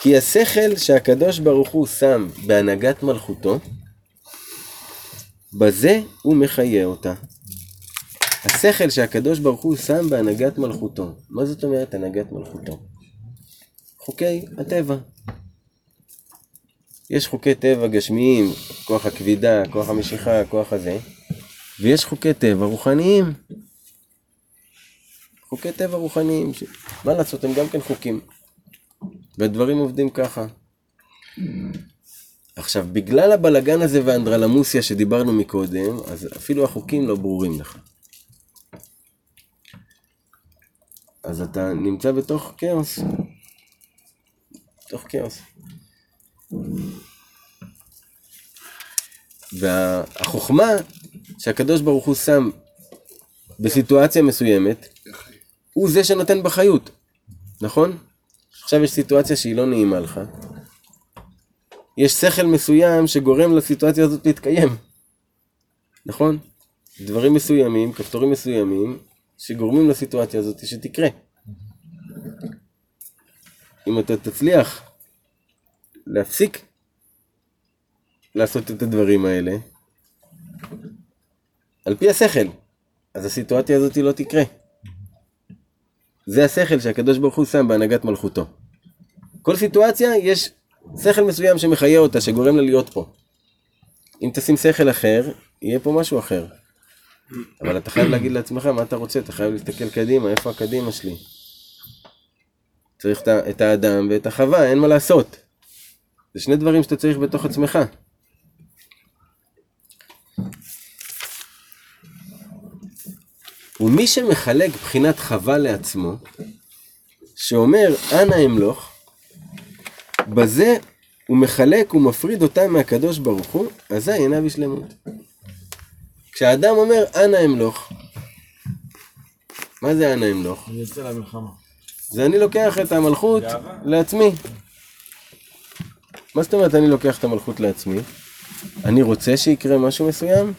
כי השכל שהקדוש ברוך הוא שם בהנהגת מלכותו, בזה הוא מחיה אותה. השכל שהקדוש ברוך הוא שם בהנהגת מלכותו. מה זאת אומרת הנהגת מלכותו? חוקי הטבע. יש חוקי טבע גשמיים, כוח הכבידה, כוח המשיכה, כוח הזה, ויש חוקי טבע רוחניים. חוקי טבע רוחניים, ש... מה לעשות, הם גם כן חוקים. והדברים עובדים ככה. עכשיו, בגלל הבלגן הזה והאנדרלמוסיה שדיברנו מקודם, אז אפילו החוקים לא ברורים לך. אז אתה נמצא בתוך כאוס. בתוך כאוס. והחוכמה שהקדוש ברוך הוא שם בסיטואציה מסוימת, הוא זה שנותן בחיות, נכון? עכשיו יש סיטואציה שהיא לא נעימה לך. יש שכל מסוים שגורם לסיטואציה הזאת להתקיים. נכון? דברים מסוימים, כפתורים מסוימים, שגורמים לסיטואציה הזאת שתקרה. אם אתה תצליח להפסיק לעשות את הדברים האלה, על פי השכל, אז הסיטואציה הזאת לא תקרה. זה השכל שהקדוש ברוך הוא שם בהנהגת מלכותו. כל סיטואציה יש שכל מסוים שמחיה אותה, שגורם לה להיות פה. אם תשים שכל אחר, יהיה פה משהו אחר. אבל אתה חייב להגיד לעצמך מה אתה רוצה, אתה חייב להסתכל קדימה, איפה הקדימה שלי? צריך את האדם ואת החווה, אין מה לעשות. זה שני דברים שאתה צריך בתוך עצמך. ומי שמחלק בחינת חווה לעצמו, שאומר אנא אמלוך, בזה הוא מחלק ומפריד אותם מהקדוש ברוך הוא, אזי אינה בשלמות. כשאדם אומר אנא אמלוך, מה זה אנא אמלוך? אני יוצא למלחמה. זה אני לוקח את המלכות לעצמי. מה זאת אומרת אני לוקח את המלכות לעצמי? אני רוצה שיקרה משהו מסוים?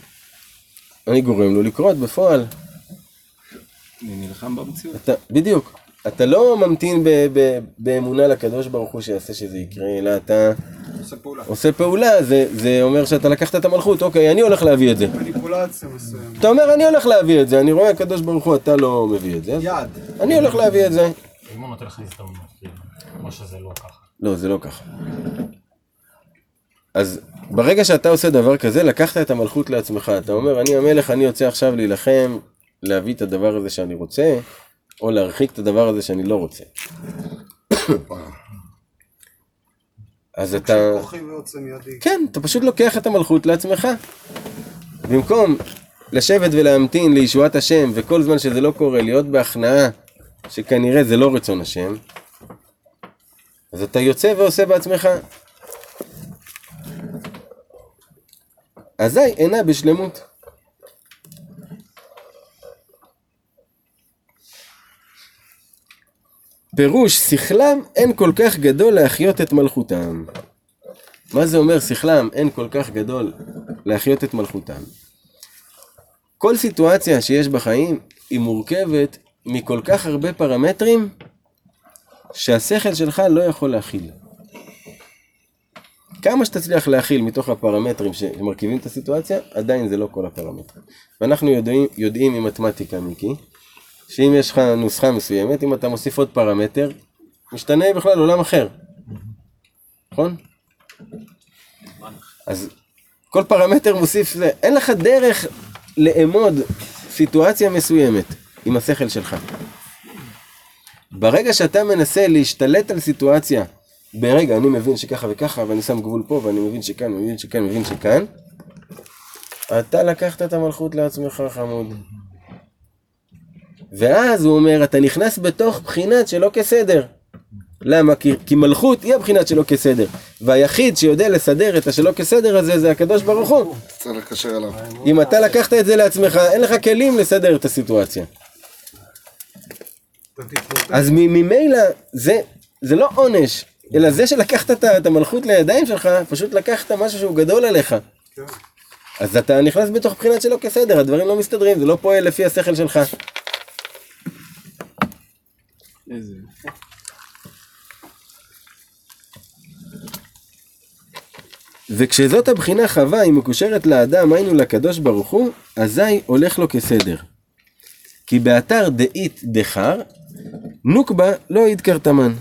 אני גורם לו לקרות בפועל. אני נלחם במציאות. אתה, בדיוק. אתה לא ממתין ב, ב, באמונה לקדוש ברוך הוא שיעשה שזה יקרה, אלא אתה עושה פעולה. עושה פעולה, זה, זה אומר שאתה לקחת את המלכות, אוקיי, אני הולך להביא את זה. מניפולציה מסוימת. אתה אומר, אני הולך להביא את זה, אני רואה הקדוש ברוך הוא, אתה לא מביא את זה, יעד. אני הולך להביא את זה. אם הוא נותן לך הזדמנות, כאילו, או שזה לא ככה. לא, זה לא ככה. אז ברגע שאתה עושה דבר כזה, לקחת את המלכות לעצמך. אתה אומר, אני המלך, אני יוצא עכשיו להילחם, להביא את הדבר הזה שאני רוצה, או להרחיק את הדבר הזה שאני לא רוצה. אז אתה... כן, אתה פשוט לוקח את המלכות לעצמך. במקום לשבת ולהמתין לישועת השם, וכל זמן שזה לא קורה, להיות בהכנעה שכנראה זה לא רצון השם, אז אתה יוצא ועושה בעצמך. אזי אינה בשלמות. פירוש שכלם אין כל כך גדול להחיות את מלכותם. מה זה אומר שכלם אין כל כך גדול להחיות את מלכותם? כל סיטואציה שיש בחיים היא מורכבת מכל כך הרבה פרמטרים שהשכל שלך לא יכול להכיל. כמה שתצליח להכיל מתוך הפרמטרים שמרכיבים את הסיטואציה, עדיין זה לא כל הפרמטרים. ואנחנו יודעים, יודעים ממתמטיקה, מיקי, שאם יש לך נוסחה מסוימת, אם אתה מוסיף עוד פרמטר, משתנה בכלל עולם אחר. נכון? אז כל פרמטר מוסיף אין לך דרך לאמוד סיטואציה מסוימת עם השכל שלך. ברגע שאתה מנסה להשתלט על סיטואציה, ברגע אני מבין שככה וככה, ואני שם גבול פה, ואני מבין שכאן, מבין שכאן, מבין שכאן, אתה לקחת את המלכות לעצמך, חמוד. ואז הוא אומר, אתה נכנס בתוך בחינת שלא כסדר. למה? כי, כי מלכות היא הבחינת שלא כסדר. והיחיד שיודע לסדר את השלא כסדר הזה זה הקדוש ברוך הוא. צריך לקשר אליו. אם אתה לקחת את זה לעצמך, אין לך כלים לסדר את הסיטואציה. אז ממילא זה, זה לא עונש, אלא זה שלקחת את את המלכות לידיים שלך, פשוט לקחת משהו שהוא גדול עליך. כן. אז אתה נכנס בתוך בחינת שלא כסדר, הדברים לא מסתדרים, זה לא פועל לפי השכל שלך. איזה... וכשזאת הבחינה חווה היא מקושרת לאדם, היינו לקדוש ברוך הוא, אזי הולך לו כסדר. כי באתר דאית דחר, נוקבה לא ידקרתמן.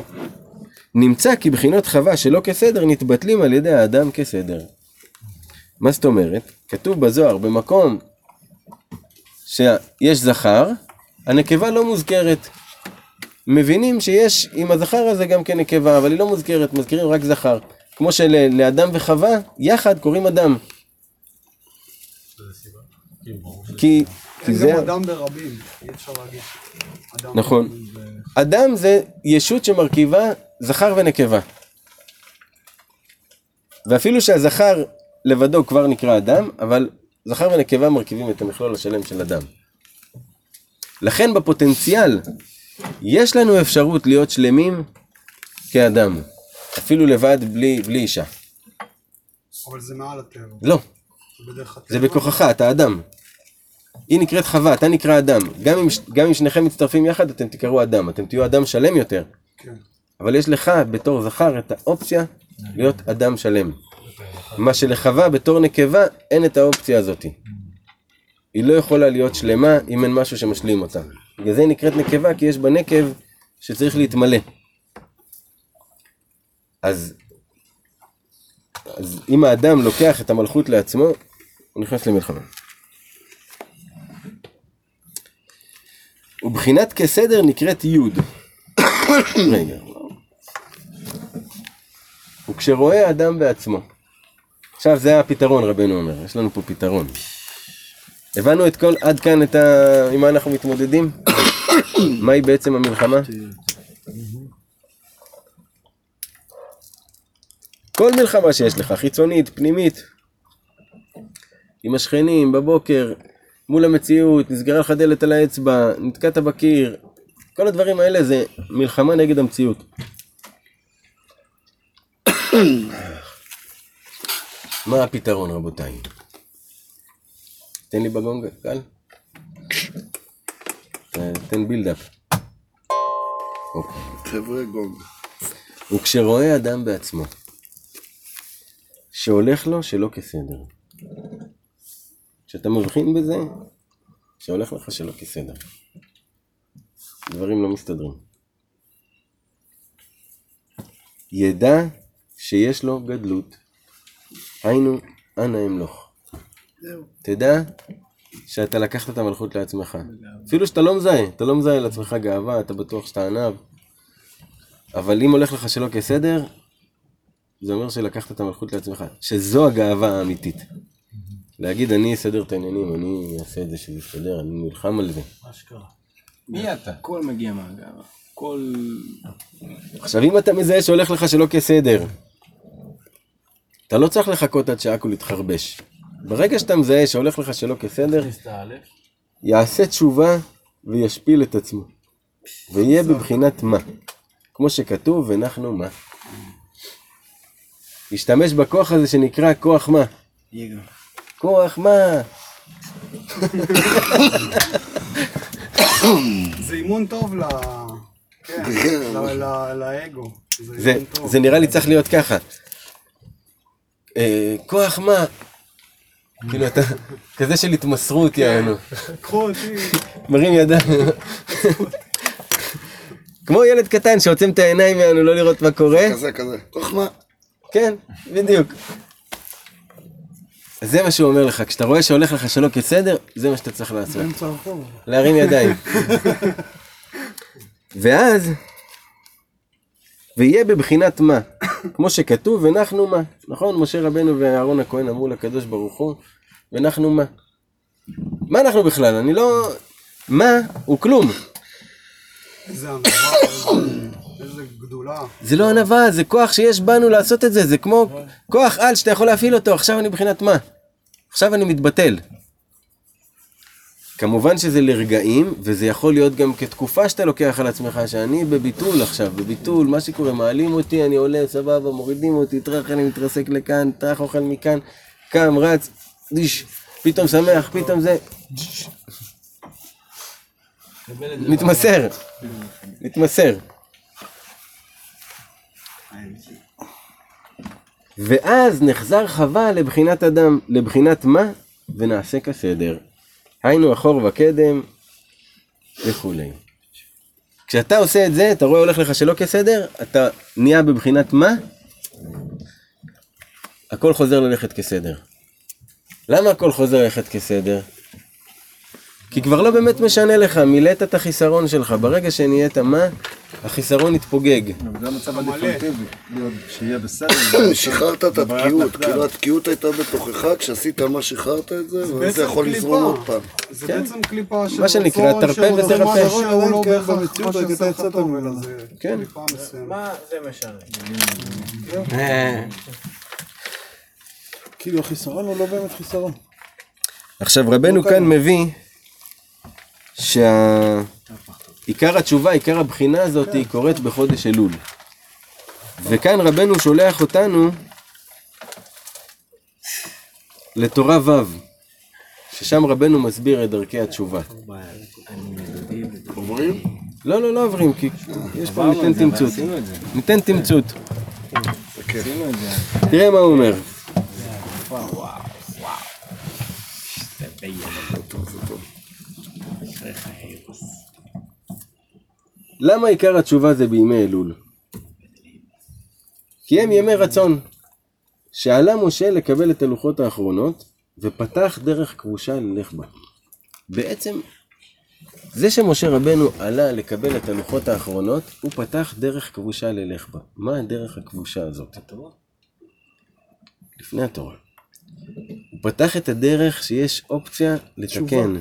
נמצא כי בחינות חווה שלא כסדר נתבטלים על ידי האדם כסדר. מה זאת אומרת? כתוב בזוהר, במקום שיש זכר, הנקבה לא מוזכרת. מבינים שיש עם הזכר הזה גם כן נקבה, אבל היא לא מוזכרת, מזכירים רק זכר. כמו שלאדם וחווה, יחד קוראים אדם. כי, כי זה... גם אדם ברבים, אי אפשר להגיד. נכון. אדם זה ישות שמרכיבה זכר ונקבה. ואפילו שהזכר לבדו כבר נקרא אדם, אבל זכר ונקבה מרכיבים את המכלול השלם של אדם. לכן בפוטנציאל יש לנו אפשרות להיות שלמים כאדם, אפילו לבד בלי, בלי אישה. אבל זה מעל הטבע. לא. זה בכוחך, אתה אדם. היא נקראת חווה, אתה נקרא אדם. גם אם, גם אם שניכם מצטרפים יחד, אתם תקראו אדם. אתם תהיו אדם שלם יותר. כן. אבל יש לך, בתור זכר, את האופציה להיות אדם שלם. מה שלחווה, בתור נקבה, אין את האופציה הזאת. היא לא יכולה להיות שלמה אם אין משהו שמשלים אותה. בגלל זה היא נקראת נקבה, כי יש בה נקב שצריך להתמלא. אז, אז אם האדם לוקח את המלכות לעצמו, הוא נכנס למלחמה. ובחינת כסדר נקראת יוד. [COUGHS] רגע. וכשרואה אדם בעצמו. עכשיו זה הפתרון רבנו אומר, יש לנו פה פתרון. הבנו את כל, עד כאן את ה... עם מה אנחנו מתמודדים? [COUGHS] מהי בעצם המלחמה? כל מלחמה שיש לך, חיצונית, פנימית, עם השכנים, בבוקר, מול המציאות, נסגרה לך דלת על האצבע, נתקעת בקיר, כל הדברים האלה זה מלחמה נגד המציאות. [COUGHS] מה הפתרון רבותיי? תן לי בגונג, קל. אה, תן בילדאפ. אוקיי. חבר'ה גונג. וכשרואה אדם בעצמו, שהולך לו שלא כסדר. כשאתה מבחין בזה, שהולך לך שלא כסדר. דברים לא מסתדרים. ידע שיש לו גדלות, היינו, אנא אמלוך. תדע שאתה לקחת את המלכות לעצמך. אפילו שאתה לא מזהה, אתה לא מזהה לעצמך גאווה, אתה בטוח שאתה ענב. אבל אם הולך לך שלא כסדר, זה אומר שלקחת את המלכות לעצמך. שזו הגאווה האמיתית. להגיד אני אסדר את העניינים, אני אעשה את זה שזה יסתדר, אני נלחם על זה. מי אתה? הכל מגיע מהגאווה. כל... עכשיו אם אתה מזהה שהולך לך שלא כסדר, אתה לא צריך לחכות עד שהכל יתחרבש. ברגע שאתה מזהה שהולך לך שלא כסדר, יעשה תשובה וישפיל את עצמו. ויהיה בבחינת מה. כמו שכתוב, ונחנו מה. ישתמש בכוח הזה שנקרא כוח מה. כוח מה. זה אימון טוב ל... כן, ל- לאגו. זה נראה לי צריך להיות ככה. אה, כוח מה? כאילו אתה, כזה של התמסרות יענו. קחו אותי. מרים ידיים. כמו ילד קטן שעוצם את העיניים יענו לא לראות מה קורה. כזה, כזה. חוכמה. כן, בדיוק. זה מה שהוא אומר לך, כשאתה רואה שהולך לך שלא כסדר, זה מה שאתה צריך לעשות. להרים ידיים. [LAUGHS] ואז, ויהיה בבחינת מה, [COUGHS] כמו שכתוב, ונחנו מה, נכון? משה רבנו ואהרון הכהן אמרו לקדוש ברוך הוא, ונחנו מה. מה אנחנו בכלל? אני לא... מה הוא כלום. איזה [COUGHS] גדולה. זה לא ענווה, זה כוח שיש בנו לעשות את זה, זה כמו כוח על שאתה יכול להפעיל אותו, עכשיו אני בחינת מה? עכשיו אני מתבטל. כמובן שזה לרגעים, וזה יכול להיות גם כתקופה שאתה לוקח על עצמך, שאני בביטול עכשיו, בביטול, מה שקורה, מעלים אותי, אני עולה, סבבה, מורידים אותי, טראח, אני מתרסק לכאן, טראח, אוכל מכאן, קם, רץ, דיש, פתאום שמח, פתאום זה, מתמסר, מתמסר. ואז נחזר חווה לבחינת אדם, לבחינת מה? ונעשה כסדר. היינו אחור וקדם וכולי. כשאתה עושה את זה, אתה רואה הולך לך שלא כסדר, אתה נהיה בבחינת מה? הכל חוזר ללכת כסדר. למה הכל חוזר ללכת כסדר? כי כבר לא באמת משנה לך, מילאת את החיסרון שלך, ברגע שנהיית מה, החיסרון יתפוגג. זה המצב הדפולטיבי, להיות- שיהיה בסדר. [LAUGHS] שחררת את התקיעות. כאילו התקיעות הייתה בתוכך, כשעשית מה שחררת את זה, ואז אתה יכול. לזרום עוד פעם. זה כן. בעצם קליפה של מה שנקרא, תרפה. משהו שהוא לא בהכרח במציאות מה אתה יצאת. אלא זה כן. מה זה משנה? כאילו החיסרון הוא לא באמת חיסרון. עכשיו רבנו כאן מביא שעיקר התשובה, עיקר הבחינה הזאת היא קורית בחודש אלול. וכאן רבנו שולח אותנו לתורה ו', ששם רבנו מסביר את דרכי התשובה. עוברים? לא, לא, לא עוברים, כי יש פה, ניתן תמצות. ניתן תמצות. תראה מה הוא אומר. למה עיקר התשובה זה בימי אלול? כי הם ימי רצון. שעלה משה לקבל את הלוחות האחרונות, ופתח דרך כבושה ללך בה. בעצם, זה שמשה רבנו עלה לקבל את הלוחות האחרונות, הוא פתח דרך כבושה ללך בה. מה הדרך הכבושה הזאת? התורה. לפני התורה. הוא פתח את הדרך שיש אופציה לתקן.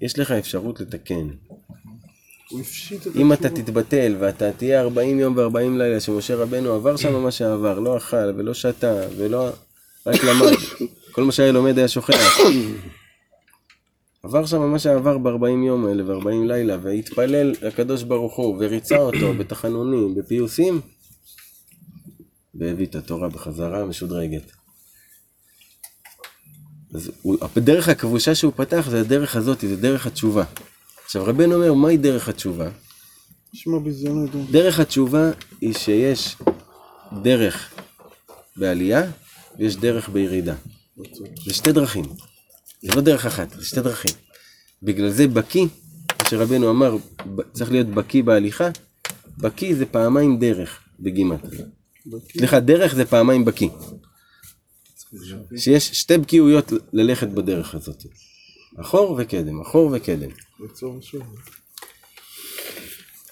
יש לך אפשרות לתקן. הוא הפשיט את אם אתה תתבטל ואתה תהיה 40 יום ו-40 לילה שמשה רבנו עבר שם מה שעבר, לא אכל ולא שתה ולא... רק למד. [COUGHS] כל מה שהיה לומד היה שוכח. עבר שם מה שעבר ב-40 יום האלה ו-40 לילה והתפלל לקדוש ברוך הוא וריצה אותו [COUGHS] בתחנונים, בפיוסים והביא את התורה בחזרה משודרגת. אז הוא, הדרך הכבושה שהוא פתח זה הדרך הזאת, זה דרך התשובה. עכשיו רבנו אומר, מהי דרך התשובה? שמע ביזיון אדום. דרך התשובה היא שיש דרך בעלייה ויש דרך בירידה. זה שתי דרכים. זה לא דרך אחת, זה שתי דרכים. בגלל זה בקי, מה שרבנו אמר, צריך להיות בקי בהליכה, בקי זה פעמיים דרך בגימט. סליחה, דרך זה פעמיים בקי. שיש שתי בקיאויות ללכת בדרך הזאת. אחור וקדם, אחור וקדם.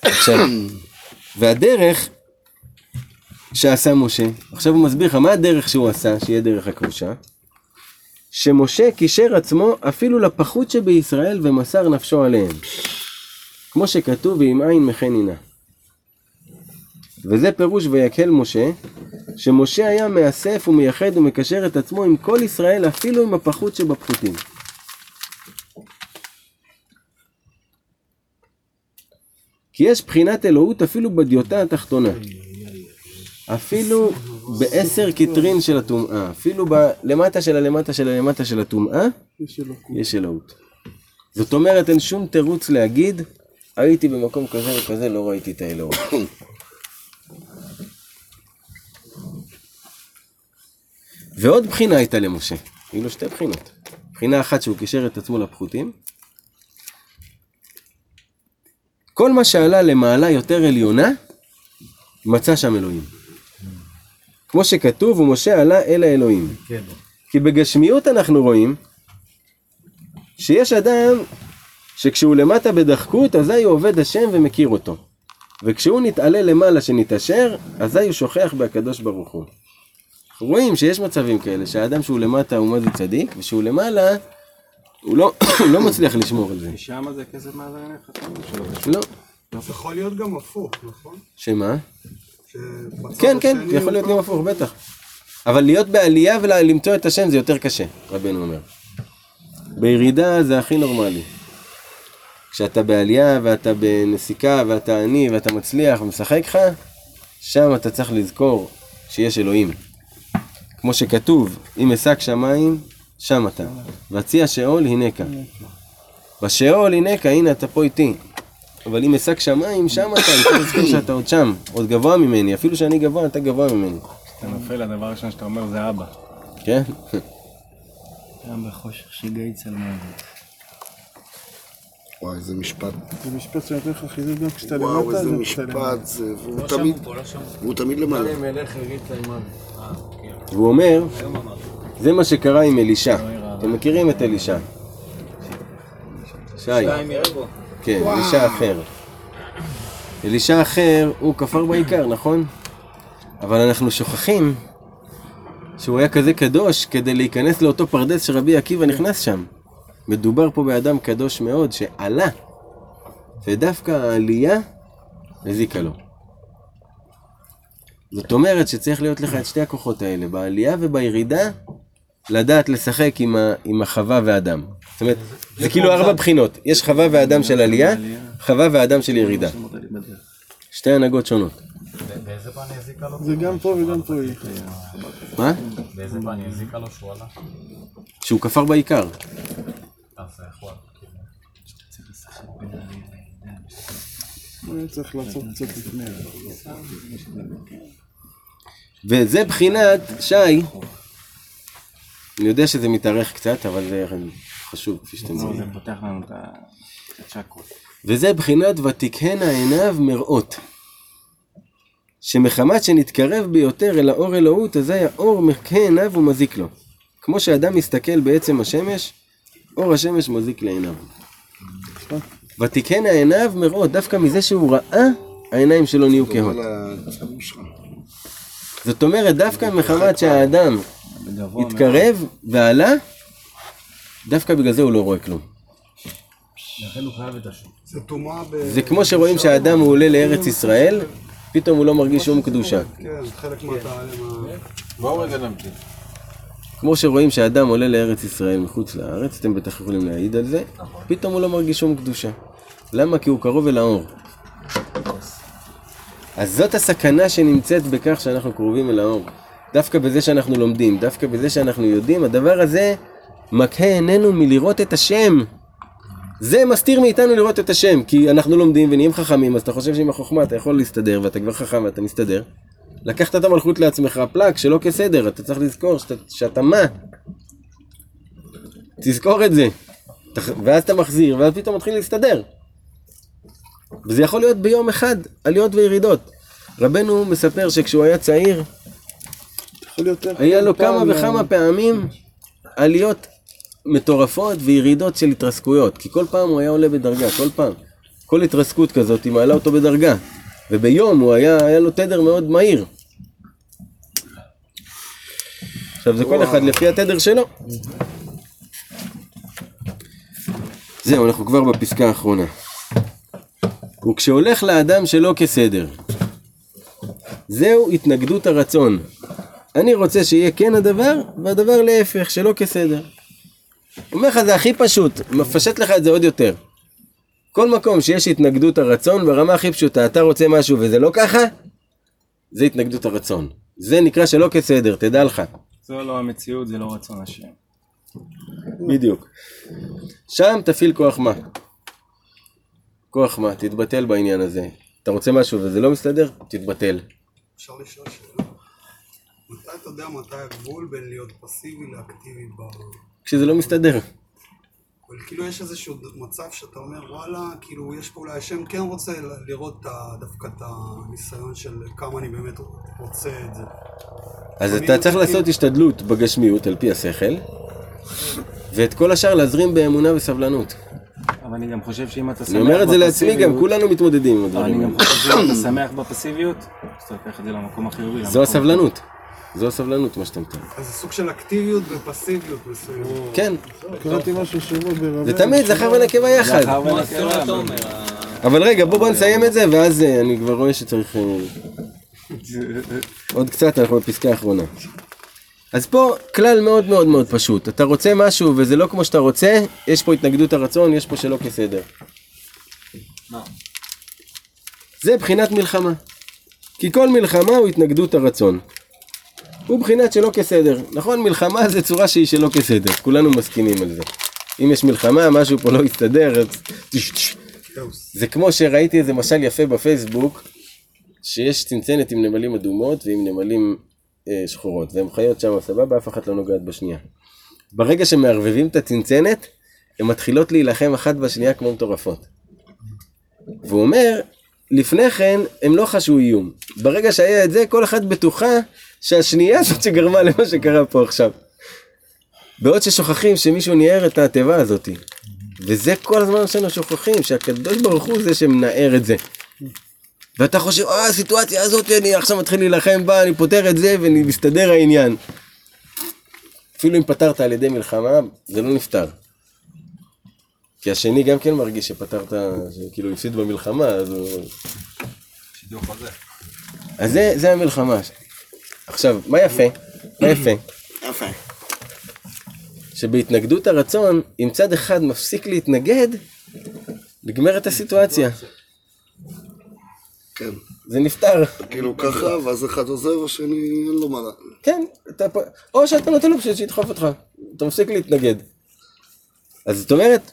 עכשיו, והדרך שעשה משה, עכשיו הוא מסביר לך מה הדרך שהוא עשה, שיהיה דרך הכבושה, שמשה קישר עצמו אפילו לפחות שבישראל ומסר נפשו עליהם. כמו שכתוב, ואם אין מחן הנה. וזה פירוש ויקהל משה, שמשה היה מאסף ומייחד ומקשר את עצמו עם כל ישראל אפילו עם הפחות שבפחותים. כי יש בחינת אלוהות אפילו בדיוטה התחתונה. אפילו בעשר קטרין של הטומאה, אפילו בלמטה של הלמטה של הלמטה של הטומאה, יש אלוהות. זאת אומרת, אין שום תירוץ להגיד, הייתי במקום כזה וכזה, לא ראיתי את האלוהות. ועוד בחינה הייתה למשה, היו לו שתי בחינות. בחינה אחת שהוא קישר את עצמו לפחותים. כל מה שעלה למעלה יותר עליונה, מצא שם אלוהים. כמו שכתוב, ומשה עלה אל האלוהים. כי בגשמיות אנחנו רואים שיש אדם שכשהוא למטה בדחקות, אזי הוא עובד השם ומכיר אותו. וכשהוא נתעלה למעלה שנתעשר, אזי הוא שוכח בהקדוש ברוך הוא. רואים שיש מצבים כאלה, שהאדם שהוא למטה הוא מה זה צדיק, ושהוא למעלה, הוא לא, הוא [COUGHS] לא מצליח לשמור על זה. שם זה כסף אתה אומר שלא. לא. זה יכול להיות גם הפוך, נכון? שמה? כן, כן, זה יכול להיות גם- גם הפוך, בטח. אבל להיות בעלייה ולמצוא את השם זה יותר קשה, רבנו אומר. בירידה זה הכי נורמלי. כשאתה בעלייה ואתה בנסיקה ואתה עני ואתה מצליח ומשחק לך, שם אתה צריך לזכור שיש אלוהים. כמו שכתוב, אם אשק שמיים, שם אתה. והציע שאול, הנקה. בשאול, הנקה, הנה אתה פה איתי. אבל אם אשק שמיים, שם אתה, אני צריך לזכור שאתה עוד שם, עוד גבוה ממני, אפילו שאני גבוה, אתה גבוה ממני. אתה נופל, הדבר הראשון שאתה אומר זה אבא. כן? גם בחושך שיגעי צלמון. וואי, איזה משפט. זה משפט שנותן לך חיזוק גם כשאתה וואו, למטה, איזה כשאתה למעלה. משפט זה. והוא תמיד, והוא תמיד למעלה. מלך יגיד תימן. והוא אומר, זה מה שקרה עם אלישע. אתם מכירים את אלישע? שי. כן, אלישע אחר. אלישע אחר, הוא כפר בעיקר, נכון? אבל אנחנו שוכחים שהוא היה כזה קדוש כדי להיכנס לאותו פרדס שרבי עקיבא נכנס שם. מדובר פה באדם קדוש מאוד שעלה, ודווקא העלייה הזיקה לו. זאת אומרת שצריך להיות לך את שתי הכוחות האלה, בעלייה ובירידה, לדעת לשחק עם, ה, עם החווה והאדם. זאת אומרת, זה כאילו ארבע בחינות. יש חווה ואדם של עלייה, חווה ואדם של ירידה. שתי הנהגות שונות. באיזה פן היא הזיקה לו? זה גם פה וגם פה היא. מה? באיזה פן היא הזיקה לו שהוא עלה? שהוא כפר בעיקר. עלה? כאילו, הוא היה צריך לעשות קצת לפני. וזה בחינת, שי, אני יודע שזה מתארך קצת, אבל זה חשוב, כפי שאתם זה רואים. פותח לנו את הצ'קרות. וזה בחינת ותקהנה עיניו מראות. שמחמת שנתקרב ביותר אל האור אלוהות, אזי האור מקהה עיניו ומזיק לו. כמו שאדם מסתכל בעצם השמש, אור השמש מזיק לעיניו. ותקהנה עיניו מראות, דווקא מזה שהוא ראה, העיניים שלו נהיו כהות. זאת אומרת, דווקא מחמת שהאדם התקרב ועלה, דווקא בגלל זה הוא לא רואה כלום. לכן הוא חייב את השוק. זה טומאה ב... זה כמו שרואים שהאדם הוא עולה לארץ ישראל, פתאום הוא לא מרגיש שום קדושה. כן, זה חלק מהתעלם ה... בואו רגע נמתין. כמו שרואים שהאדם עולה לארץ ישראל מחוץ לארץ, אתם בטח יכולים להעיד על זה, פתאום הוא לא מרגיש שום קדושה. למה? כי הוא קרוב אל האור. אז זאת הסכנה שנמצאת בכך שאנחנו קרובים אל האור. דווקא בזה שאנחנו לומדים, דווקא בזה שאנחנו יודעים, הדבר הזה מקהה עינינו מלראות את השם. זה מסתיר מאיתנו לראות את השם, כי אנחנו לומדים ונהיים חכמים, אז אתה חושב שעם החוכמה אתה יכול להסתדר, ואתה כבר חכם ואתה מסתדר. לקחת את המלכות לעצמך, פלאק, שלא כסדר, אתה צריך לזכור שאתה, שאתה מה? תזכור את זה. ואז אתה מחזיר, ואז פתאום מתחיל להסתדר. וזה יכול להיות ביום אחד, עליות וירידות. רבנו מספר שכשהוא היה צעיר, יכול להיות היה לו כמה פעם, וכמה פעמים עליות מטורפות וירידות של התרסקויות, כי כל פעם הוא היה עולה בדרגה, כל פעם. כל התרסקות כזאת היא מעלה אותו בדרגה, וביום הוא היה, היה לו תדר מאוד מהיר. עכשיו זה כל אחד לפי התדר שלו. זהו, אנחנו כבר בפסקה האחרונה. וכשהולך לאדם שלא כסדר, זהו התנגדות הרצון. אני רוצה שיהיה כן הדבר, והדבר להפך, שלא כסדר. אומר לך זה הכי פשוט, מפשט לך את זה עוד יותר. כל מקום שיש התנגדות הרצון, ברמה הכי פשוטה, אתה רוצה משהו וזה לא ככה, זה התנגדות הרצון. זה נקרא שלא כסדר, תדע לך. זו לא המציאות, זה לא רצון השם. בדיוק. שם תפעיל כוח מה. כוח מה, תתבטל בעניין הזה. אתה רוצה משהו וזה לא מסתדר, תתבטל. אפשר לשאול שאלה? מתי אתה יודע מתי הגבול בין להיות פסיבי לאקטיבי ב... כשזה לא מסתדר. אבל כאילו יש איזשהו מצב שאתה אומר וואלה, כאילו יש פה אולי השם כן רוצה לראות את דווקא את הניסיון של כמה אני באמת רוצה את זה. אז אתה צריך לעשות השתדלות בגשמיות על פי השכל, ואת כל השאר להזרים באמונה וסבלנות. אבל אני גם חושב שאם אתה שמח אני אומר את זה לעצמי, גם בפסיביות- כולנו מתמודדים עם הדברים אני גם. חושב שאם אתה שמח בפסיביות, אז אתה לוקח את זה למקום החיובי. זו הסבלנות. זו הסבלנות, מה שאתה מתאר. אז זה סוג של אקטיביות ופסיביות מסוימת. כן, קראתי משהו שבוע ברבי. זה תמיד זכר ונקבה יחד. זכר ונקבה. אבל רגע, בוא בוא נסיים את זה, ואז אה, אני כבר רואה שצריך... אה, עוד קצת, אנחנו בפסקה האחרונה. אז פה כלל מאוד מאוד מאוד פשוט. אתה רוצה משהו וזה לא כמו שאתה רוצה, יש פה התנגדות הרצון, יש פה שלא כסדר. זה בחינת מלחמה. כי כל מלחמה הוא התנגדות הרצון. הוא בחינת שלא כסדר. נכון, מלחמה זה צורה שהיא שלא כסדר, כולנו מסכימים על זה. אם יש מלחמה, משהו פה לא יסתדר, אז... זה כמו שראיתי איזה משל יפה בפייסבוק, שיש צנצנת עם נמלים אדומות ועם נמלים אה, שחורות, והן חיות שם סבבה, אף אחת לא נוגעת בשנייה. ברגע שמערבבים את הצנצנת, הן מתחילות להילחם אחת בשנייה כמו מטורפות. והוא אומר, לפני כן הם לא חשו איום. ברגע שהיה את זה, כל אחת בטוחה שהשנייה זאת שגרמה למה שקרה פה עכשיו. בעוד ששוכחים שמישהו ניער את התיבה הזאת. וזה כל הזמן שאנחנו שוכחים, שהקדוש ברוך הוא זה שמנער את זה. ואתה חושב, אה, הסיטואציה הזאת, אני עכשיו מתחיל להילחם בה, אני פותר את זה ומסתדר העניין. אפילו אם פתרת על ידי מלחמה, זה לא נפתר. כי השני גם כן מרגיש שפתרת, שכאילו הפסיד במלחמה, אז הוא... שידור חוזר. אז זה, זה המלחמה. עכשיו, מה יפה? מה יפה? יפה. שבהתנגדות הרצון, אם צד אחד מפסיק להתנגד, נגמרת הסיטואציה. כן. זה נפתר. כאילו ככה, ואז אחד עוזב, השני אין לו מה. כן, אתה או שאתה נותן לו פשוט שידחוף אותך, אתה מפסיק להתנגד. אז זאת אומרת,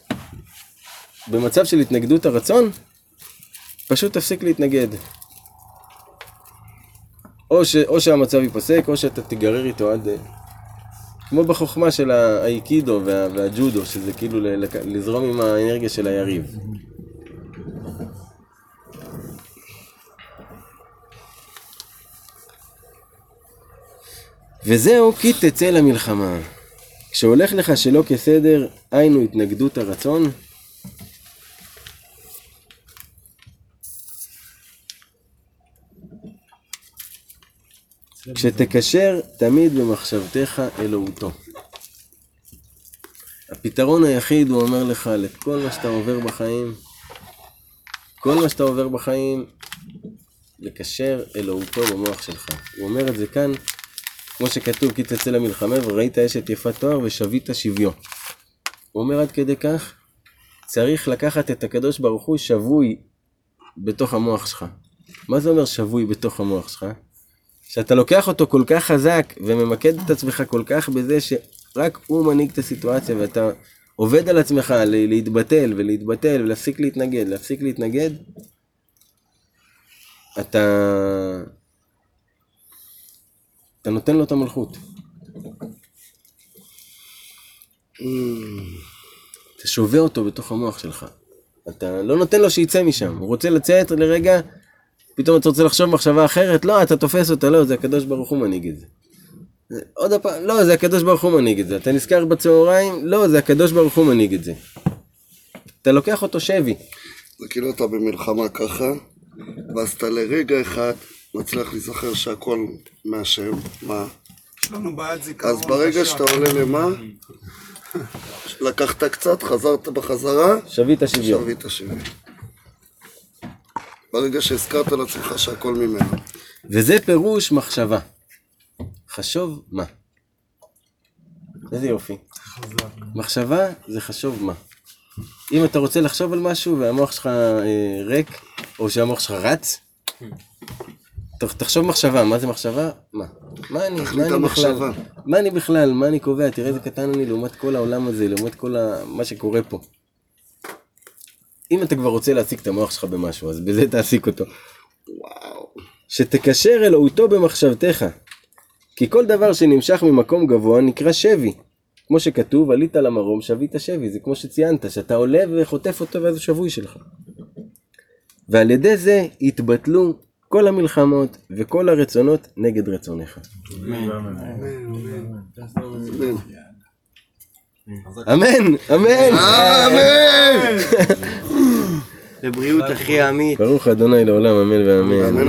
במצב של התנגדות הרצון, פשוט תפסיק להתנגד. או, ש, או שהמצב ייפסק, או שאתה תיגרר איתו עד... אה, כמו בחוכמה של האייקידו וה, והג'ודו, שזה כאילו ל, לזרום עם האנרגיה של היריב. וזהו כי תצא למלחמה. כשהולך לך שלא כסדר, היינו התנגדות הרצון, כשתקשר תמיד במחשבתך אלוהותו. הפתרון היחיד, הוא אומר לך, לכל מה שאתה עובר בחיים, כל מה שאתה עובר בחיים, לקשר אלוהותו במוח שלך. הוא אומר את זה כאן, כמו שכתוב, כי תצא למלחמה וראית אשת יפת תואר ושבית שביו. הוא אומר עד כדי כך, צריך לקחת את הקדוש ברוך הוא שבוי בתוך המוח שלך. מה זה אומר שבוי בתוך המוח שלך? שאתה לוקח אותו כל כך חזק וממקד את עצמך כל כך בזה שרק הוא מנהיג את הסיטואציה ואתה עובד על עצמך להתבטל ולהתבטל ולהפסיק להתנגד, להפסיק להתנגד, אתה... אתה נותן לו את המלכות. אתה שובה אותו בתוך המוח שלך. אתה לא נותן לו שיצא משם. הוא רוצה לצאת לרגע, פתאום אתה רוצה לחשוב מחשבה אחרת, לא, אתה תופס אותה, לא, זה הקדוש ברוך הוא מנהיג את זה. עוד פעם, לא, זה הקדוש ברוך הוא מנהיג את זה. אתה נזכר בצהריים, לא, זה הקדוש ברוך הוא מנהיג את זה. אתה לוקח אותו שבי. זה כאילו אתה במלחמה ככה, ואז אתה לרגע אחד מצליח להיזכר שהכל מהשם, מה? יש לנו בעיית זיכרון. אז ברגע. שאתה עולה למה, [LAUGHS] לקחת קצת, חזרת בחזרה, שבית שוויון. ברגע שהזכרת לעצמך שהכל ממנו. וזה פירוש מחשבה. חשוב מה. איזה יופי. מחשבה זה חשוב מה. אם אתה רוצה לחשוב על משהו והמוח שלך אה, ריק, או שהמוח שלך רץ, ת- תחשוב מחשבה, מה זה מחשבה? מה? מה אני, מה אני בכלל? מה אני בכלל? מה אני קובע? תראה איזה קטן אני לעומת כל העולם הזה, לעומת כל ה... מה שקורה פה. אם אתה כבר רוצה להעסיק את המוח שלך במשהו, אז בזה תעסיק אותו. שתקשר אלוהותו במחשבתך. כי כל דבר שנמשך ממקום גבוה נקרא שבי. כמו שכתוב, עלית למרום, שבית שבי. זה כמו שציינת, שאתה עולה וחוטף אותו ואז הוא שבוי שלך. ועל ידי זה יתבטלו כל המלחמות וכל הרצונות נגד רצונך. אמן, אמן. אמן! [LAUGHS] לבריאות אחי עמית. ברוך אדוני לעולם, אמן ואמן.